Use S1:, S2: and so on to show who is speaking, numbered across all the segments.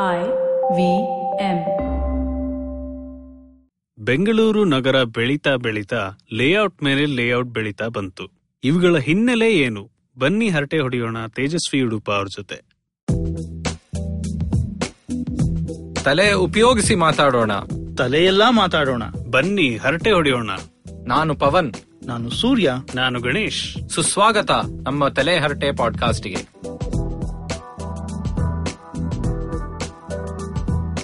S1: I V M.
S2: Bengaluru ನಗರ ಬೆಳೀತಾ ಬೆಳೀತಾ ಲೇಔಟ್ ಮೇಲೆ ಲೇಔಟ್ ಬೆಳೀತಾ ಬಂತು. ಇವುಗಳ ಹಿನ್ನೆಲೆ ಏನು? ಬನ್ನಿ ಹರಟೆ ಹೊಡೆಯೋಣ ತೇಜಸ್ವಿ ಉಡುಪ ಅವ್ರ ಜೊತೆ.
S3: ತಲೆ ಉಪಯೋಗಿಸಿ ಮಾತಾಡೋಣ.
S4: ತಲೆಯೆಲ್ಲಾ ಮಾತಾಡೋಣ.
S2: ಬನ್ನಿ ಹರಟೆ ಹೊಡೆಯೋಣ.
S3: ನಾನು ಪವನ್.
S4: ನಾನು ಸೂರ್ಯ.
S2: ನಾನು ಗಣೇಶ್.
S3: ಸುಸ್ವಾಗತ ನಮ್ಮ ತಲೆ ಹರಟೆ ಪಾಡ್ಕಾಸ್ಟ್ಗೆ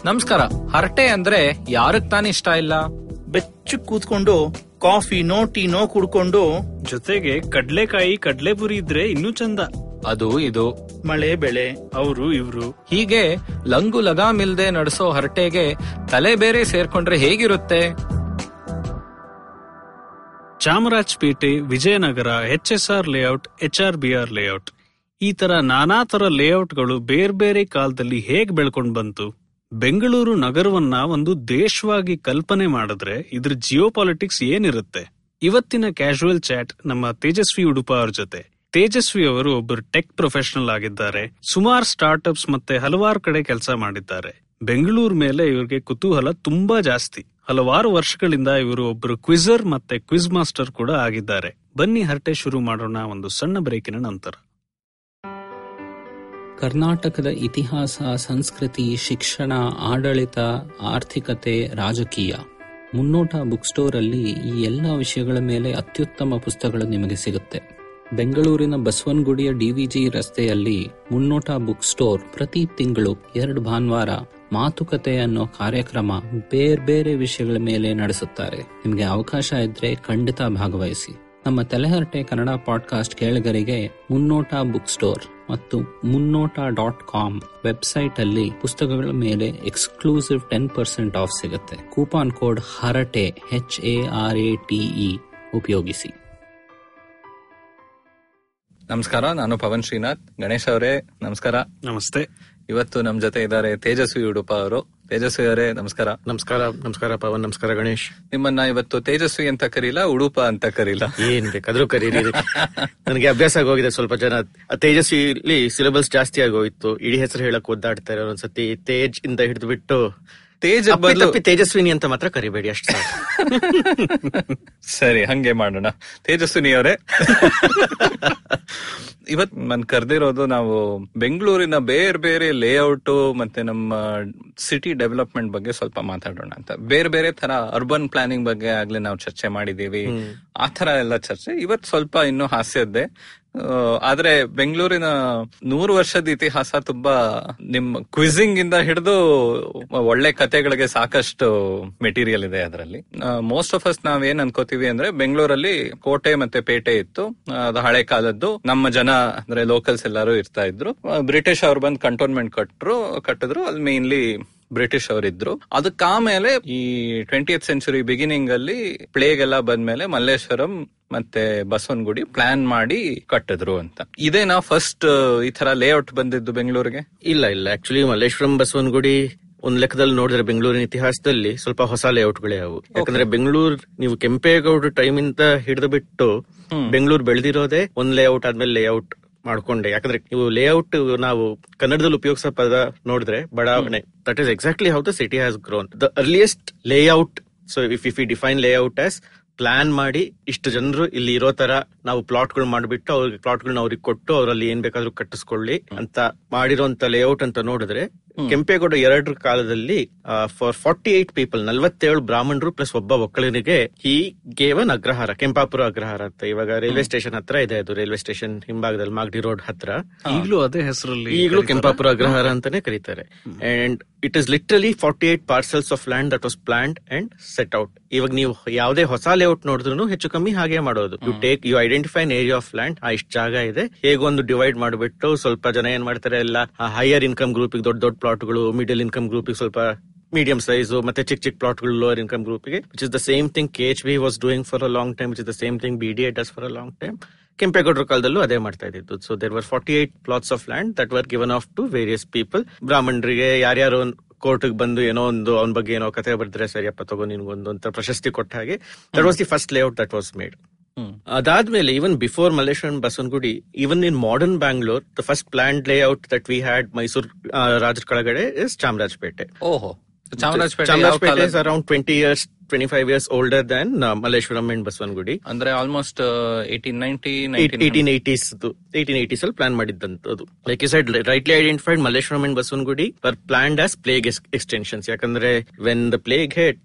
S3: ನಮಸ್ಕಾರ. ಹರಟೆ ಅಂದ್ರೆ ಯಾರಕ್ ತಾನೇ ಇಷ್ಟ ಇಲ್ಲ?
S4: ಬೆಚ್ಚು ಕೂತ್ಕೊಂಡು ಕಾಫಿ ನೋ ಟೀ ನೋ ಕುಡ್ಕೊಂಡು
S2: ಜೊತೆಗೆ ಕಡ್ಲೆಕಾಯಿ ಕಡ್ಲೆಪುರಿ ಇದ್ರೆ ಇನ್ನೂ ಚಂದ.
S3: ಅದು ಇದು.
S4: ಮಳೆ ಬೆಳೆ
S2: ಅವರು ಇವ್ರು.
S3: ಹೀಗೆ ಲಂಗು ಲಗಾಮಿಲ್ದೆ ನಡೆಸೋ ಹರಟೆಗೆ ತಲೆ ಬೇರೆ ಸೇರ್ಕೊಂಡ್ರೆ ಹೇಗಿರುತ್ತೆ?
S2: Chamarajpet Vijayanagar H S R layout H R B R layout. ಈ ತರ ನಾನಾ ತರ ಲೇಔಟ್ಗಳು ಬೇರೆ ಬೇರೆ ಕಾಲದಲ್ಲಿ ಹೇಗ್ ಬೆಳ್ಕೊಂಡ್ ಬಂತು? ಬೆಂಗಳೂರು ನಗರವನ್ನ ಒಂದು ದೇಶವಾಗಿ ಕಲ್ಪನೆ ಮಾಡಿದ್ರೆ ಇದ್ರ ಜಿಯೋ ಪಾಲಿಟಿಕ್ಸ್ ಏನಿರುತ್ತೆ? ಇವತ್ತಿನ ಕ್ಯಾಶುವಲ್ ಚಾಟ್ ನಮ್ಮ ತೇಜಸ್ವಿ ಉಡುಪ ಅವ್ರ ಜೊತೆ. ತೇಜಸ್ವಿ ಅವರು ಒಬ್ಬರು ಟೆಕ್ ಪ್ರೊಫೆಷನಲ್ ಆಗಿದ್ದಾರೆ. ಸುಮಾರು ಸ್ಟಾರ್ಟ್ಅಪ್ಸ್ ಮತ್ತೆ ಹಲವಾರು ಕಡೆ ಕೆಲಸ ಮಾಡಿದ್ದಾರೆ. ಬೆಂಗಳೂರು ಮೇಲೆ ಇವರಿಗೆ ಕುತೂಹಲ ತುಂಬಾ ಜಾಸ್ತಿ. ಹಲವಾರು ವರ್ಷಗಳಿಂದ ಇವರು ಒಬ್ಬರು ಕ್ವಿಜರ್ ಮತ್ತೆ ಕ್ವಿಜ್ ಮಾಸ್ಟರ್ ಕೂಡ ಆಗಿದ್ದಾರೆ. ಬನ್ನಿ ಹರಟೆ ಶುರು ಮಾಡೋಣ ಒಂದು ಸಣ್ಣ ಬ್ರೇಕಿನ ನಂತರ.
S5: ಕರ್ನಾಟಕದ ಇತಿಹಾಸ, ಸಂಸ್ಕೃತಿ, ಶಿಕ್ಷಣ, ಆಡಳಿತ, ಆರ್ಥಿಕತೆ, ರಾಜಕೀಯ. ಮುನ್ನೋಟ ಬುಕ್ ಸ್ಟೋರ್ ಅಲ್ಲಿ ಈ ಎಲ್ಲ ವಿಷಯಗಳ ಮೇಲೆ ಅತ್ಯುತ್ತಮ ಪುಸ್ತಕಗಳು ನಿಮಗೆ ಸಿಗುತ್ತೆ. ಬೆಂಗಳೂರಿನ ಬಸವನಗುಡಿಯ ಡಿವಿಜಿ ರಸ್ತೆಯಲ್ಲಿ ಮುನ್ನೋಟ ಬುಕ್ ಸ್ಟೋರ್ ಪ್ರತಿ ತಿಂಗಳು ಎರಡು ಭಾನುವಾರ ಮಾತುಕತೆ ಅನ್ನೋ ಕಾರ್ಯಕ್ರಮ ಬೇರೆ ಬೇರೆ ವಿಷಯಗಳ ಮೇಲೆ ನಡೆಸುತ್ತಾರೆ. ನಿಮಗೆ ಅವಕಾಶ ಇದ್ರೆ ಖಂಡಿತ ಭಾಗವಹಿಸಿ. ನಮ್ಮ ತಲೆಹರಟೆ ಕನ್ನಡ ಪಾಡ್ಕಾಸ್ಟ್ ಕೇಳಿಗರಿಗೆ ಮುನ್ನೋಟ ಬುಕ್ ಸ್ಟೋರ್. ಮತ್ತು ಮುನ್ನೋಟ ಡಾಟ್ ಕಾಮ್ ವೆಬ್ಸೈಟ್ ಅಲ್ಲಿ ಪುಸ್ತಕಗಳ ಮೇಲೆ ಎಕ್ಸ್ಕ್ಲೂಸಿವ್ ಟೆನ್ ಪರ್ಸೆಂಟ್ ಆಫ್ ಸಿಗುತ್ತೆ. ಕೂಪಾನ್ ಕೋಡ್ ಹರಟೆ H A R A T E ಉಪಯೋಗಿಸಿ.
S3: ನಮಸ್ಕಾರ ನಾನು ಪವನ್ ಶ್ರೀನಾಥ್. ಗಣೇಶ್ ಅವರೇ ನಮಸ್ಕಾರ.
S2: ನಮಸ್ತೆ.
S3: ಇವತ್ತು ನಮ್ ಜೊತೆ ಇದ್ದಾರೆ ತೇಜಸ್ವಿ ಉಡುಪ ಅವರು. ತೇಜಸ್ವಿ ಅವರೇ ನಮಸ್ಕಾರ.
S6: ನಮಸ್ಕಾರ ನಮಸ್ಕಾರ ಪವನ್ ನಮಸ್ಕಾರ ಗಣೇಶ್.
S3: ನಿಮ್ಮನ್ನ ಇವತ್ತು ತೇಜಸ್ವಿ ಅಂತ ಕರೀಲ ಉಡುಪ ಅಂತ ಕರೀಲ?
S6: ಏನ್ ಬೇಕಾದ್ರೂ ಕರೀರಿ. ನನಗೆ ಅಭ್ಯಾಸ ಆಗೋಗಿದೆ ಸ್ವಲ್ಪ ಜನ. ತೇಜಸ್ವಿಲಿ ಸಿಲೆಬಸ್ ಜಾಸ್ತಿ ಆಗೋಯ್ತು. ಇಡೀ ಹೆಸರು ಹೇಳಕ್ ಒದ್ದಾಡ್ತಾರೆ ಒಂದ್ಸತಿ ತೇಜ್ ಇಂದ ಹಿಡಿದು ಬಿಟ್ಟು
S3: ತೇಜ್
S6: ತಪ್ಪಿ ತೇಜಸ್ವಿನಿ ಅಂತ ಮಾತ್ರ ಕರಿಬೇಡಿ ಅಷ್ಟೇ
S3: ಸರಿ ಹಂಗೆ ಮಾಡೋಣ. ತೇಜಸ್ವಿನಿ ಅವರೇ. ಇವತ್ ನನ್ ಕರ್ದಿರೋದು ನಾವು ಬೆಂಗಳೂರಿನ ಬೇರೆ ಬೇರೆ ಲೇಔಟ್ ಮತ್ತೆ ನಮ್ಮ ಸಿಟಿ ಡೆವಲಪ್ಮೆಂಟ್ ಬಗ್ಗೆ ಸ್ವಲ್ಪ ಮಾತಾಡೋಣ ಅಂತ. ಬೇರೆ ಬೇರೆ ತರ ಅರ್ಬನ್ ಪ್ಲಾನಿಂಗ್ ಬಗ್ಗೆ ಆಗ್ಲೇ ನಾವು ಚರ್ಚೆ ಮಾಡಿದೀವಿ ಆ ತರ ಎಲ್ಲ ಚರ್ಚೆ. ಇವತ್ ಸ್ವಲ್ಪ ಇನ್ನು ಹಾಸ್ಯದ್ದೇ. ಆದ್ರೆ ಬೆಂಗಳೂರಿನ ನೂರು ವರ್ಷದ ಇತಿಹಾಸ ತುಂಬಾ ನಿಮ್ ಕ್ವಿಜಿಂಗ್ ಇಂದ ಹಿಡಿದು ಒಳ್ಳೆ ಕತೆಗಳಿಗೆ ಸಾಕಷ್ಟು ಮೆಟೀರಿಯಲ್ ಇದೆ ಅದರಲ್ಲಿ. ಮೋಸ್ಟ್ ಆಫ್ ಅಸ್ ನಾವ್ ಏನ್ ಅನ್ಕೋತೀವಿ ಅಂದ್ರೆ ಬೆಂಗಳೂರಲ್ಲಿ ಕೋಟೆ ಮತ್ತೆ ಪೇಟೆ ಇತ್ತು. ಅದು ಹಳೆ ಕಾಲದ್ದು. ನಮ್ಮ ಜನ ಅಂದ್ರೆ ಲೋಕಲ್ಸ್ ಎಲ್ಲಾರು ಇರ್ತಾ ಇದ್ರು. ಬ್ರಿಟಿಷ್ ಅವ್ರು ಬಂದು ಕಂಟೋನ್ಮೆಂಟ್ ಕಟ್ರು, ಕಟ್ಟಿದ್ರು. ಅಲ್ಲಿ ಮೇನ್ಲಿ ಬ್ರಿಟಿಷ್ ಅವರಿದ್ರು. ಅದಕ್ಕಾಮೇಲೆ ಈ ಟ್ವೆಂಟಿಯತ್ ಸೆಂಚುರಿ ಬಿಗಿನಿಂಗ್ ಅಲ್ಲಿ ಪ್ಲೇಗ್ ಎಲ್ಲ ಬಂದ್ಮೇಲೆ ಮಲ್ಲೇಶ್ವರಂ ಮತ್ತೆ ಬಸವನಗುಡಿ ಪ್ಲಾನ್ ಮಾಡಿ ಕಟ್ಟಿದ್ರು ಅಂತ. ಇದೇನಾ ಫಸ್ಟ್ ಈ ತರ ಲೇಔಟ್ ಬಂದಿದ್ದು ಬೆಂಗಳೂರಿಗೆ?
S6: ಇಲ್ಲ ಇಲ್ಲ. ಆಕ್ಚುಲಿ ಮಲ್ಲೇಶ್ವರಂ ಬಸವನಗುಡಿ ಒಂದ್ ಲೆಕ್ಕದಲ್ಲಿ ನೋಡಿದ್ರೆ ಬೆಂಗಳೂರಿನ ಇತಿಹಾಸದಲ್ಲಿ ಸ್ವಲ್ಪ ಹೊಸ ಲೇಔಟ್ಗಳೇ ಅವು. ಯಾಕಂದ್ರೆ ಬೆಂಗಳೂರು ನೀವು ಕೆಂಪೇಗೌಡ ಟೈಮ್ ಇಂದ ಹಿಡಿದು ಬಿಟ್ಟು ಬೆಂಗಳೂರು ಬೆಳೆದಿರೋದೇ ಒಂದ್ ಲೇಔಟ್ ಆದ್ಮೇಲೆ ಲೇಔಟ್ ಮಾಡ್ಕೊಂಡೆ. ಯಾಕಂದ್ರೆ ನೀವು ಲೇಔಟ್ ನಾವು ಕನ್ನಡದಲ್ಲಿ ಉಪಯೋಗಿಸೋ ಪದ ನೋಡಿದ್ರೆ ಬಡಾವಣೆ. That is exactly how the city has grown the earliest layout so if if you define layout as plan ಮಾಡಿ ಇಷ್ಟು ಜನರು ಇಲ್ಲಿ ಇರೋ ತರ ನಾವು ಪ್ಲಾಟ್ಗಳು ಮಾಡಿಬಿಟ್ಟು ಅವ್ರಿಗೆ ಪ್ಲಾಟ್ಗಳನ್ನ ಅವ್ರಿಗೆ ಕೊಟ್ಟು ಅವರಲ್ಲಿ ಏನ್ ಬೇಕಾದ್ರೂ ಕಟ್ಟಿಸ್ಕೊಳ್ಳಿ ಅಂತ ಮಾಡಿರೋಂತ ಲೇಔಟ್ ಅಂತ ನೋಡಿದ್ರೆ ಕೆಂಪೇಗೌಡ ಎರಡರ ಕಾಲದಲ್ಲಿ ಫಾರ್ ಫಾರ್ಟಿ ಏಟ್ ಪೀಪಲ್ ನಲ್ವತ್ತೇಳು ಬ್ರಾಹ್ಮಣರು ಪ್ಲಸ್ ಒಬ್ಬ ಒಕ್ಕಲಿನಿಗೆ ಈ ಗೇವನ್ ಅಗ್ರಹಾರ ಕೆಂಪಾಪುರ ಅಗ್ರಹಾರ ಅಂತ ಇವಾಗ ರೈಲ್ವೆ ಸ್ಟೇಷನ್ ಹತ್ರ ಇದೆ ಅದು ರೈಲ್ವೆ ಸ್ಟೇಷನ್ ಹಿಂಭಾಗದಲ್ಲಿ ಮಾಗಡಿ ರೋಡ್ ಹತ್ರ.
S2: ಈಗಲೂ ಅದೇ ಹೆಸರಲ್ಲಿ
S6: ಈಗಲೂ ಕೆಂಪಾಪುರ ಅಗ್ರಹಾರ ಅಂತಾನೆ ಕರೀತಾರೆ. And it is literally forty eight parcels of land that was planned and set out ಇವಾಗ ನೀವು ಯಾವುದೇ ಹೊಸ ಲೇಔಟ್ ನೋಡಿದ್ರು ಹೆಚ್ಚು ಕಮ್ಮಿ ಹಾಗೆ ಮಾಡೋದು. You take you identify area of land ಆ ಇಷ್ಟು ಜಾಗ ಇದೆ. ಹೇಗೊಂದು ಡಿವೈಡ್ ಮಾಡಿಬಿಟ್ಟು ಸ್ವಲ್ಪ ಜನ ಏನ್ ಮಾಡ್ತಾರೆ ಎಲ್ಲ ಹೈಯರ್ ಇನ್ಕಮ್ ಗ್ರೂಪ್ ದೊಡ್ಡ ದೊಡ್ಡ ಪ್ಲಾಟ್ಗಳು ಮಿಡಲ್ ಇನ್ಕಮ್ ಗ್ರೂಪ್ ಸ್ವಲ್ಪ ಮೀಡಿಯಂ ಸೈಜ್ ಮತ್ತೆ ಚಿಕ್ಕ ಚಿಕ್ಕ ಪ್ಲಾಟ್ಗಳು lower income ಗ್ರೂಪ್ಗೆ which is the same thing K H B was doing for a long time which is the same thing B D for a long time ಕೆಂಪೇಗೌಡರ ಕಾಲದಲ್ಲೂ ಅದೇ ಮಾಡ್ತಾ ಇದ್ದಿದ್ದು. So there were forty eight plots of land that were given off to various people ಬ್ರಾಹ್ಮಣರಿಗೆ ಯಾರ್ಯಾರು ಕೋರ್ಟ್ಗೆ ಬಂದು ಏನೋ ಒಂದು ಅವನ ಬಗ್ಗೆ ಏನೋ ಕಥೆ ಬರೆದ್ರೆ ಸರಿಯಪ್ಪ ತಗೋ ನಿನ್ಗೊಂದು ಅಂತ ಪ್ರಶಸ್ತಿ ಕೊಟ್ಟ ಹಾಗೆ that was the first layout that was made ಅದಾದ್ಮೇಲೆ even before Malleshwaram Basavanagudi even in modern Bangalore the first plan layout that we had Mysore ರಾಜರ ಕೆಳಗಡೆ ಇಸ್ ಚಾಮರಾಜಪೇಟೆ
S3: ಓಹೋ. Chamarajpet
S6: Chamarajpet is around twenty years twenty five years older than Malleshwaram and Basavanagudi
S3: ಅಂದ್ರೆ almost eighteen ninety
S6: eighteen eighties eighteen eighties ಅಲ್ಲಿ plan ಮಾಡಿದ್ದಂತದ್ದು like you said rightly identified Malleshwaram and Basavanagudi were planned as plague extensions ಯಾಕಂದ್ರೆ when the plague hit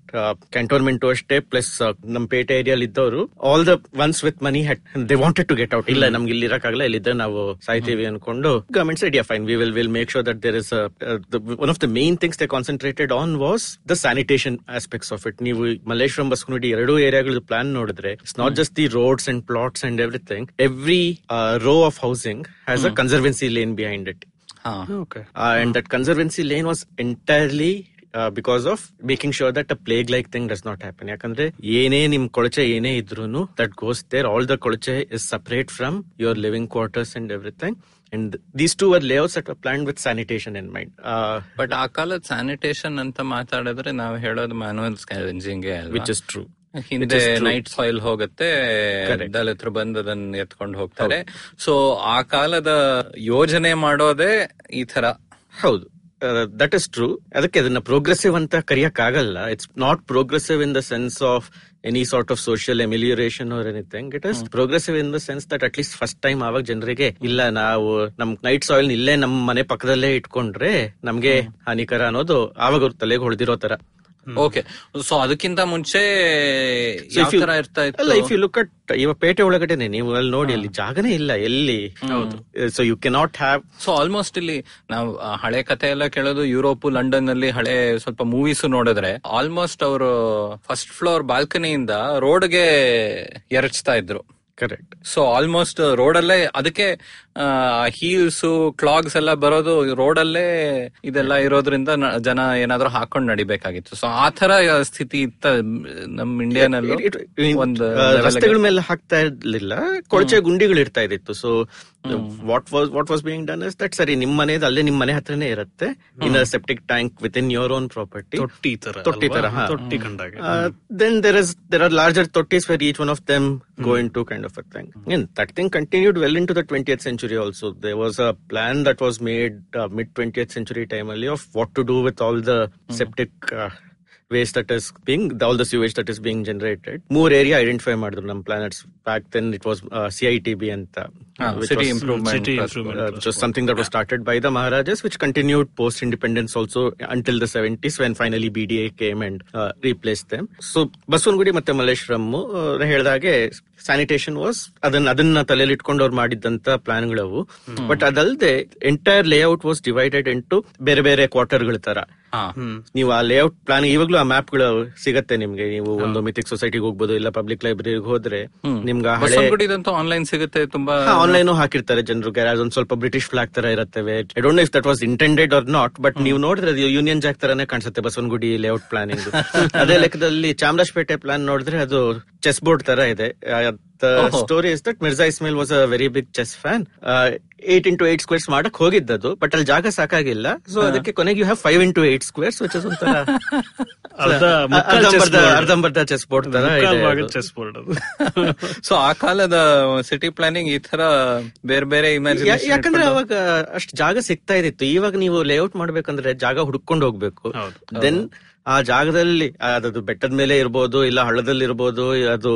S6: cantonment ಅಷ್ಟೇ plus ನಮ್ ಪೇಟೆ ಏರಿಯಲ್ಲಿ ಇದ್ದವರು all the ones with money had they wanted to get out ಇಲ್ಲ ನಮ್ಗೆ ಇಲ್ಲಿ ಇರಕ್ಕಾಗಲ್ಲ ಇಲ್ಲಿದ್ದ ನಾವು ಸಾಯ್ತೀವಿ ಅನ್ಕೊಂಡು government side yeah fine we will will make sure that there is one of the main things they concentrated on was the sanitation aspects of it ನೀವು ಮಲ್ಲೇಶ್ವರಂ ಬಸ್ಕುನಡಿ ಎರಡೂ ಏರಿಯಾಗಳ ಪ್ಲಾನ್ ನೋಡಿದ್ರೆ it's not just the roads and plots and everything every row of housing has a conservancy lane behind it
S3: and
S2: that
S6: conservancy lane was entirely lane was entirely uh, because of making sure that a plague like thing does not happen. ಯಾಕಂದ್ರೆ ಏನೇ ನಿಮ್ ಕೊಳಚೆ ಏನೇ ಇದ್ರು that goes there all the ಕೊಳಚೆ is separate from your living quarters and everything and these two were layouts at plan with sanitation in mind
S3: but ಆ ಕಾಲದ sanitation ಅಂತ ಮಾತಾಡಿದ್ರೆ ನಾವು ಹೇಳೋದು manual scavenging
S6: which is true
S3: ಹಿಂದೆ night soil ಹೋಗುತ್ತೆ ಹತ್ರ ಬಂದು ಅದನ್ನ ಎತ್ಕೊಂಡು ಹೋಗ್ತಾರೆ. ಸೊ ಆ ಕಾಲದ ಯೋಜನೆ ಮಾಡೋದೇ ಈ ತರ
S6: ಹೌದು. ದಟ್ ಇಸ್ ಟ್ರೂ ಅದಕ್ಕೆ ಅದನ್ನ ಪ್ರೋಗ್ರೆಸಿವ್ ಅಂತ ಕರಿಯಕ್ ಆಗಲ್ಲ it's not progressive in the sense of any sort of social amelioration or anything it is progressive in the sense that at least first time ಆವಾಗ ಜನರಿಗೆ ಇಲ್ಲ ನಾವು ನಮ್ ನೈಟ್ ಸಾಯಿಲ್ ಇಲ್ಲೇ ನಮ್ ಮನೆ ಪಕ್ಕದಲ್ಲೇ ಇಟ್ಕೊಂಡ್ರೆ ನಮ್ಗೆ ಹಾನಿಕರ ಅನ್ನೋದು ಆವಾಗ ಅವ್ರ ತಲೆಗೆ ಹೊಡೆದಿರೋ ತರ
S3: ಓಕೆ ಸೊ ಅದಕ್ಕಿಂತ ಮುಂಚೆ ಇರ್ತಾ
S6: ಅಲ್ಲ ಇಫ್
S3: ಇತ್ತು
S6: ಯು ಲುಕ್ ಅಟ್ ಇವಾಗ ಪೇಟೆ ಒಳಗಡೆನೆ ನೀವು ಅಲ್ಲಿ ನೋಡಿ ಅಲ್ಲಿ ಜಾಗನೇ ಇಲ್ಲ ಎಲ್ಲಿ? So you cannot have
S3: so almost ಇಲ್ಲಿ ನಾವು ಹಳೆ ಕಥೆ ಎಲ್ಲ ಕೇಳೋದು ಯುರೋಪ್ ಲಂಡನ್ನಲ್ಲಿ ಹಳೆ ಸ್ವಲ್ಪ ಮೂವೀಸ್ ನೋಡಿದ್ರೆ ಆಲ್ಮೋಸ್ಟ್ ಅವರು ಫಸ್ಟ್ ಫ್ಲೋರ್ ಬಾಲ್ಕನಿಯಿಂದ ರೋಡ್ಗೆ ಎರಚ್ತಾ ಇದ್ರು.
S6: ಕರೆಕ್ಟ್
S3: ಸೊ ಆಲ್ಮೋಸ್ಟ್ ಅಲ್ಲೇ ಅದಕ್ಕೆ ಹೀಲ್ಸ್ ಕ್ಲಾಗ್ಸ್ ಎಲ್ಲ ಬರೋದು ರೋಡಲ್ಲೇ ಇದೆಲ್ಲ ಇರೋದ್ರಿಂದ ಜನ ಏನಾದ್ರೂ ಹಾಕೊಂಡ್ ನಡಿಬೇಕಾಗಿತ್ತು. ಸೊ ಆ ತರ ಸ್ಥಿತಿ ಇತ್ತ ನಮ್ ಇಂಡಿಯಾನಲ್ಲಿ ಒಂದು.
S6: ರಸ್ತೆಗಳ ಮೇಲೆ ಹಾಕ್ತಾ ಇರ್ಲಿಲ್ಲ. ಕೊಳಚೆ ಗುಂಡಿಗಳು ಇರ್ತಾ ಇದಿತ್ತು so what was what was being done is that ಸರಿ ನಿಮ್ ಮನೆ ಅಲ್ಲೇ ನಿಮ್ ಮನೆ ಹತ್ರನೇ ಇರುತ್ತೆ. In septic tank with in your own property
S2: ತೊಟ್ಟಿ ತರ
S6: ತೊಟ್ಟಿ ತರ
S2: ತೊಟ್ಟಿ ಕಂಡಾಗ.
S6: Then there is there are larger ತೊಟ್ಟಿಸ್ where each one of them go into kind of a thing that thing continued well into the twentieth century also they was a plan that was made mid twentieth century time ಅಲ್ಲಿ of what to do with all the septic waste that is being all the sewage that is being generated ಮೂರ್ area identify ಮಾಡಿದ್ರು ನಮ್ಮ planners back then it was C I T B ಅಂತ
S3: ಹಾ,
S6: which
S3: city
S6: was-
S3: improvement
S2: City
S3: trust.
S2: improvement.
S6: uh, which was something that was started by the Maharajas, which continued post independence also until the 70s when finally BDA came and uh, replaced them. So Basavanagudi ಮತ್ತೆ ಮಲ್ಲೇಶ್ವರಂ ಹೇಳಿದಾಗೆ sanitation was ಅದನ್ನ ಅದನ್ನ ತಲೆಯಲ್ಲಿ ಇಟ್ಕೊಂಡು ಅವ್ರು ಮಾಡಿದ್ದಂತ ಪ್ಲಾನ್ಗಳವು. But ಅದಲ್ಲದೆ entire layout was divided into ಬೇರೆ ಬೇರೆ ಕ್ವಾರ್ಟರ್ಗಳ ತರ.
S3: ಹಾ.
S6: ನೀವು ಆ ಲೇಔಟ್ ಪ್ಲಾನ್ ಇವಾಗ್ಲೂ ಆ ಮ್ಯಾಪ್ಗಳು ಸಿಗತ್ತೆ ನಿಮ್ಗೆ. ನೀವು ಒಂದು ಮಿಥಿಕ್ ಸೊಸೈಟಿಗೆ ಹೋಗ್ಬೋದು ಇಲ್ಲ ಪಬ್ಲಿಕ್ ಲೈಬ್ರರಿಗೆ ಹೋದ್ರೆ ನಿಮ್ಗೆ
S3: ಆನ್ಲೈನ್ ಸಿಗುತ್ತೆ ತುಂಬಾ
S6: ಆನ್ಲೈನ್ ಹಾಕಿರ್ತಾರೆ ಜನರು. ಒಂದ್ ಸ್ವಲ್ಪ ಬ್ರಿಟಿಷ್ ಫ್ಲಾಗ್ ತರ ಇರುತ್ತೆ I don't know if that was intended or not but ನೀವು ನೋಡಿದ್ರೆ ಅದು ಯೂನಿಯನ್ ಜಾಕ್ ತರನೇ ಕಾಣಿಸುತ್ತೆ ಬಸವನಗುಡಿ ಲೇಔಟ್ ಪ್ಲಾನಿಂಗ್ ಅದೇ ಲೆಕ್ಕದಲ್ಲಿ ಚಾಮರಾಜಪೇಟೆ ಪ್ಲಾನ್ ನೋಡಿದ್ರೆ ಅದು ಚೆಸ್ ಬೋರ್ಡ್ ತರ ಇದೆ. Story is that Mirza Ismail was a very big chess fan eight into eight squares ಮಾಡಕ್ ಹೋಗಿದ್ದದು ಬಟ್ ಅಲ್ಲಿ ಜಾಗ ಸಾಕಾಗಿಲ್ಲ. ಸೊ ಅದಕ್ಕೆ ಕೊನೆಗೆ you have five into eight squares which is ಒಂಥರ
S2: chess
S6: ಅರ್ಧಂಬರ್ಧ ಚೆಸ್ ಬೋರ್ಡ್ ತರ.
S2: ಚೆಸ್ ಬೋರ್ಡ್
S3: ಸೊ ಆ ಕಾಲದ ಸಿಟಿ ಪ್ಲಾನಿಂಗ್ ಈ ತರ ಬೇರೆ ಬೇರೆ ಇಮ್ಯಾಜಿನ್
S6: ಯಾಕಂದ್ರೆ ಅವಾಗ ಅಷ್ಟು ಜಾಗ ಸಿಗ್ತಾ ಇದಿತ್ತು. ಇವಾಗ ನೀವು ಲೇಔಟ್ ಮಾಡ್ಬೇಕಂದ್ರೆ ಜಾಗ ಹುಡ್ಕೊಂಡು ಹೋಗ್ಬೇಕು. ದೆನ್ ಆ ಜಾಗದಲ್ಲಿ ಅದು ಬೆಟ್ಟದ ಮೇಲೆ ಇರ್ಬೋದು, ಇಲ್ಲ ಹಳ್ಳದಲ್ಲಿ ಇರ್ಬೋದು, ಅದು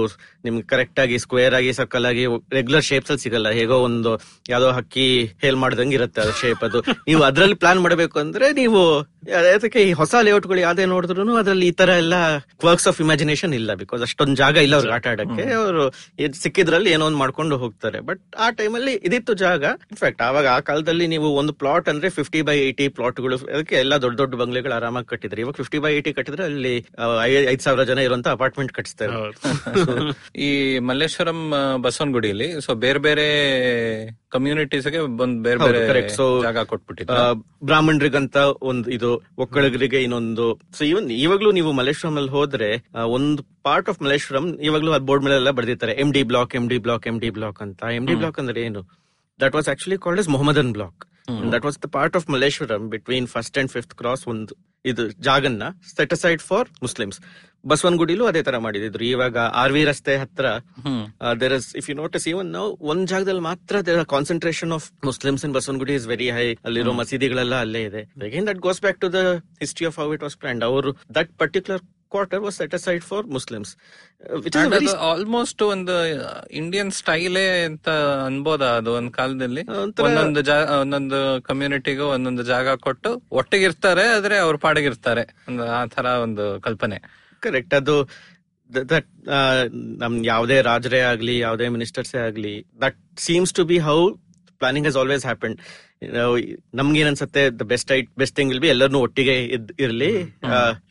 S6: ನಿಮ್ಗೆ ಕರೆಕ್ಟ್ ಆಗಿ ಸ್ಕ್ವೇರ್ ಆಗಿ ಸರ್ಕಲ್ ಆಗಿ ರೆಗ್ಯುಲರ್ ಶೇಪ್ಸ್ ಅಲ್ಲಿ ಸಿಗಲ್ಲ. ಹೇಗೋ ಒಂದು, ಯಾವ್ದೋ ಹಕ್ಕಿ ಹೇಲ್ ಮಾಡ್ದಂಗೆ ಇರುತ್ತೆ ಅದು ಶೇಪ್ ಅದು. ನೀವು ಅದ್ರಲ್ಲಿ ಪ್ಲಾನ್ ಮಾಡಬೇಕು ಅಂದ್ರೆ ನೀವು ಅದಕ್ಕೆ ಈ ಹೊಸ ಲೇಔಟ್ಗಳು ಯಾವ್ದೇ ನೋಡಿದ್ರು ಅದ್ರಲ್ಲಿ ಈ ತರ ಎಲ್ಲ ವರ್ಕ್ಸ್ ಆಫ್ ಇಮ್ಯಾಜಿನೇಷನ್ ಇಲ್ಲ ಬಿಕಾಸ್ ಅಷ್ಟೊಂದು ಜಾಗ ಇಲ್ಲ ಅವ್ರಿಗೆ ಆಟ ಆಡಕ್ಕೆ. ಅವರು ಸಿಕ್ಕಿದ್ರಲ್ಲಿ ಏನೋ ಒಂದು ಮಾಡ್ಕೊಂಡು ಹೋಗ್ತಾರೆ. ಬಟ್ ಆ ಟೈಮಲ್ಲಿ ಇದಿತ್ತು ಜಾಗ ಇನ್ಫ್ಯಾಕ್ಟ್ ಆವಾಗ ಆ ಕಾಲದಲ್ಲಿ ನೀವು ಒಂದು ಪ್ಲಾಟ್ ಅಂದ್ರೆ ಫಿಫ್ಟಿ ಬೈ ಏಯ್ಟಿ ಪ್ಲಾಟ್ಗಳು ಅದಕ್ಕೆ ಎಲ್ಲ ದೊಡ್ಡ ದೊಡ್ಡ ಬಂಗ್ಲೆಗಳು ಆರಾಮಾಗಿ ಕಟ್ಟಿದ್ರೆ. ಇವಾಗ ಫಿಫ್ಟಿ ಬೈ ಏಟಿ ಕಟ್ಟಿದ್ರೆ ಅಲ್ಲಿ ಐದ್ ಸಾವಿರ ಜನ ಇರುವಂತ ಅಪಾರ್ಟ್ಮೆಂಟ್ ಕಟ್ಟಿಸ್ತಾರೆ
S3: ಈ ಮಲ್ಲೇಶ್ವರಂ ಬಸವನಗುಡಿಯಲ್ಲಿ ಸೊ ಬೇರೆ ಬೇರೆ ಕಮ್ಯುನಿಟೀಸ್ಗೆ ಒಂದ್ ಬೇರೆ ಬೇರೆ ಜಾಗ ಕೊಟ್ಬಿಟ್ಟಿದ್ರು.
S6: ಬ್ರಾಹ್ಮಣರಿಗಂತ ಒಂದು ಇದು ಒಕ್ಕಳಿಗರಿಗೆ ಇನ್ನೊಂದು ಸೊ ಇವನ್ ಇವಾಗ್ಲೂ ನೀವು ಮಲ್ಲೇಶ್ವರಂ ಅಲ್ಲಿ ಹೋದ್ರೆ ಒಂದು ಪಾರ್ಟ್ ಆಫ್ ಮಲ್ಲೇಶ್ವರಂ ಇವಾಗ್ಲೂ ಅದ್ ಬೋರ್ಡ್ ಮೇಲೆ ಎಲ್ಲ ಬರ್ದಿರ್ತಾರೆ. M D block M D block M D block ಅಂತ. ಎಂ ಡಿ ಬ್ಲಾಕ್ ಅಂದ್ರೆ ಏನು? That was actually called as Mohammedan block that was the part of Malleshwaram between first and fifth cross ಒಂದು ಇದು ಜಾಗನ್ನ set aside for Muslims ಬಸವನಗುಡಿಲೂ ಅದೇ ತರ ಮಾಡಿದ್ರು ಇವಾಗ ಆರ್ ವಿ ರಸ್ತೆ ಹತ್ರ there is if you notice even ಒಂದ್ ಜಾಗದಲ್ಲಿ ಮಾತ್ರ there concentration of Muslims in Basavanagudi is very high ಅಲ್ಲಿರೋ ಮಸೀದಿಗಳೆಲ್ಲ ಅಲ್ಲೇ ಇದೆ. Again that goes back to the history of how it was planned ಅವರು that particular quarter was set aside for Muslims
S3: almost ಒಂದು Indian ಸ್ಟೈಲೇ ಅಂತ ಅನ್ಬೋದ ಅದು ಒಂದ್ ಕಾಲದಲ್ಲಿ? ಒಂದೊಂದು ಒಂದೊಂದು ಕಮ್ಯುನಿಟಿಗೂ ಒಂದೊಂದು ಜಾಗ ಕೊಟ್ಟು ಒಟ್ಟಿಗಿರ್ತಾರೆ ಆದ್ರೆ ಅವ್ರ ಪಾಡಿಗಿರ್ತಾರೆ. ಒಂದು ಆ ತರ ಒಂದು ಕಲ್ಪನೆ.
S6: ಕರೆಕ್ಟ್. ಅದು ದಟ್ ನಮ್ ಯಾವುದೇ ರಾಜರೇ ಆಗ್ಲಿ ಯಾವುದೇ ಮಿನಿಸ್ಟರ್ಸೇ ಆಗ್ಲಿ that seems to be how planning has always happen ನಮ್ಗೆ ಅನ್ಸುತ್ತೆ the best I'd best thing will be ಎಲ್ಲರನ್ನೂ ಒಟ್ಟಿಗೆ ಇರ್ಲಿ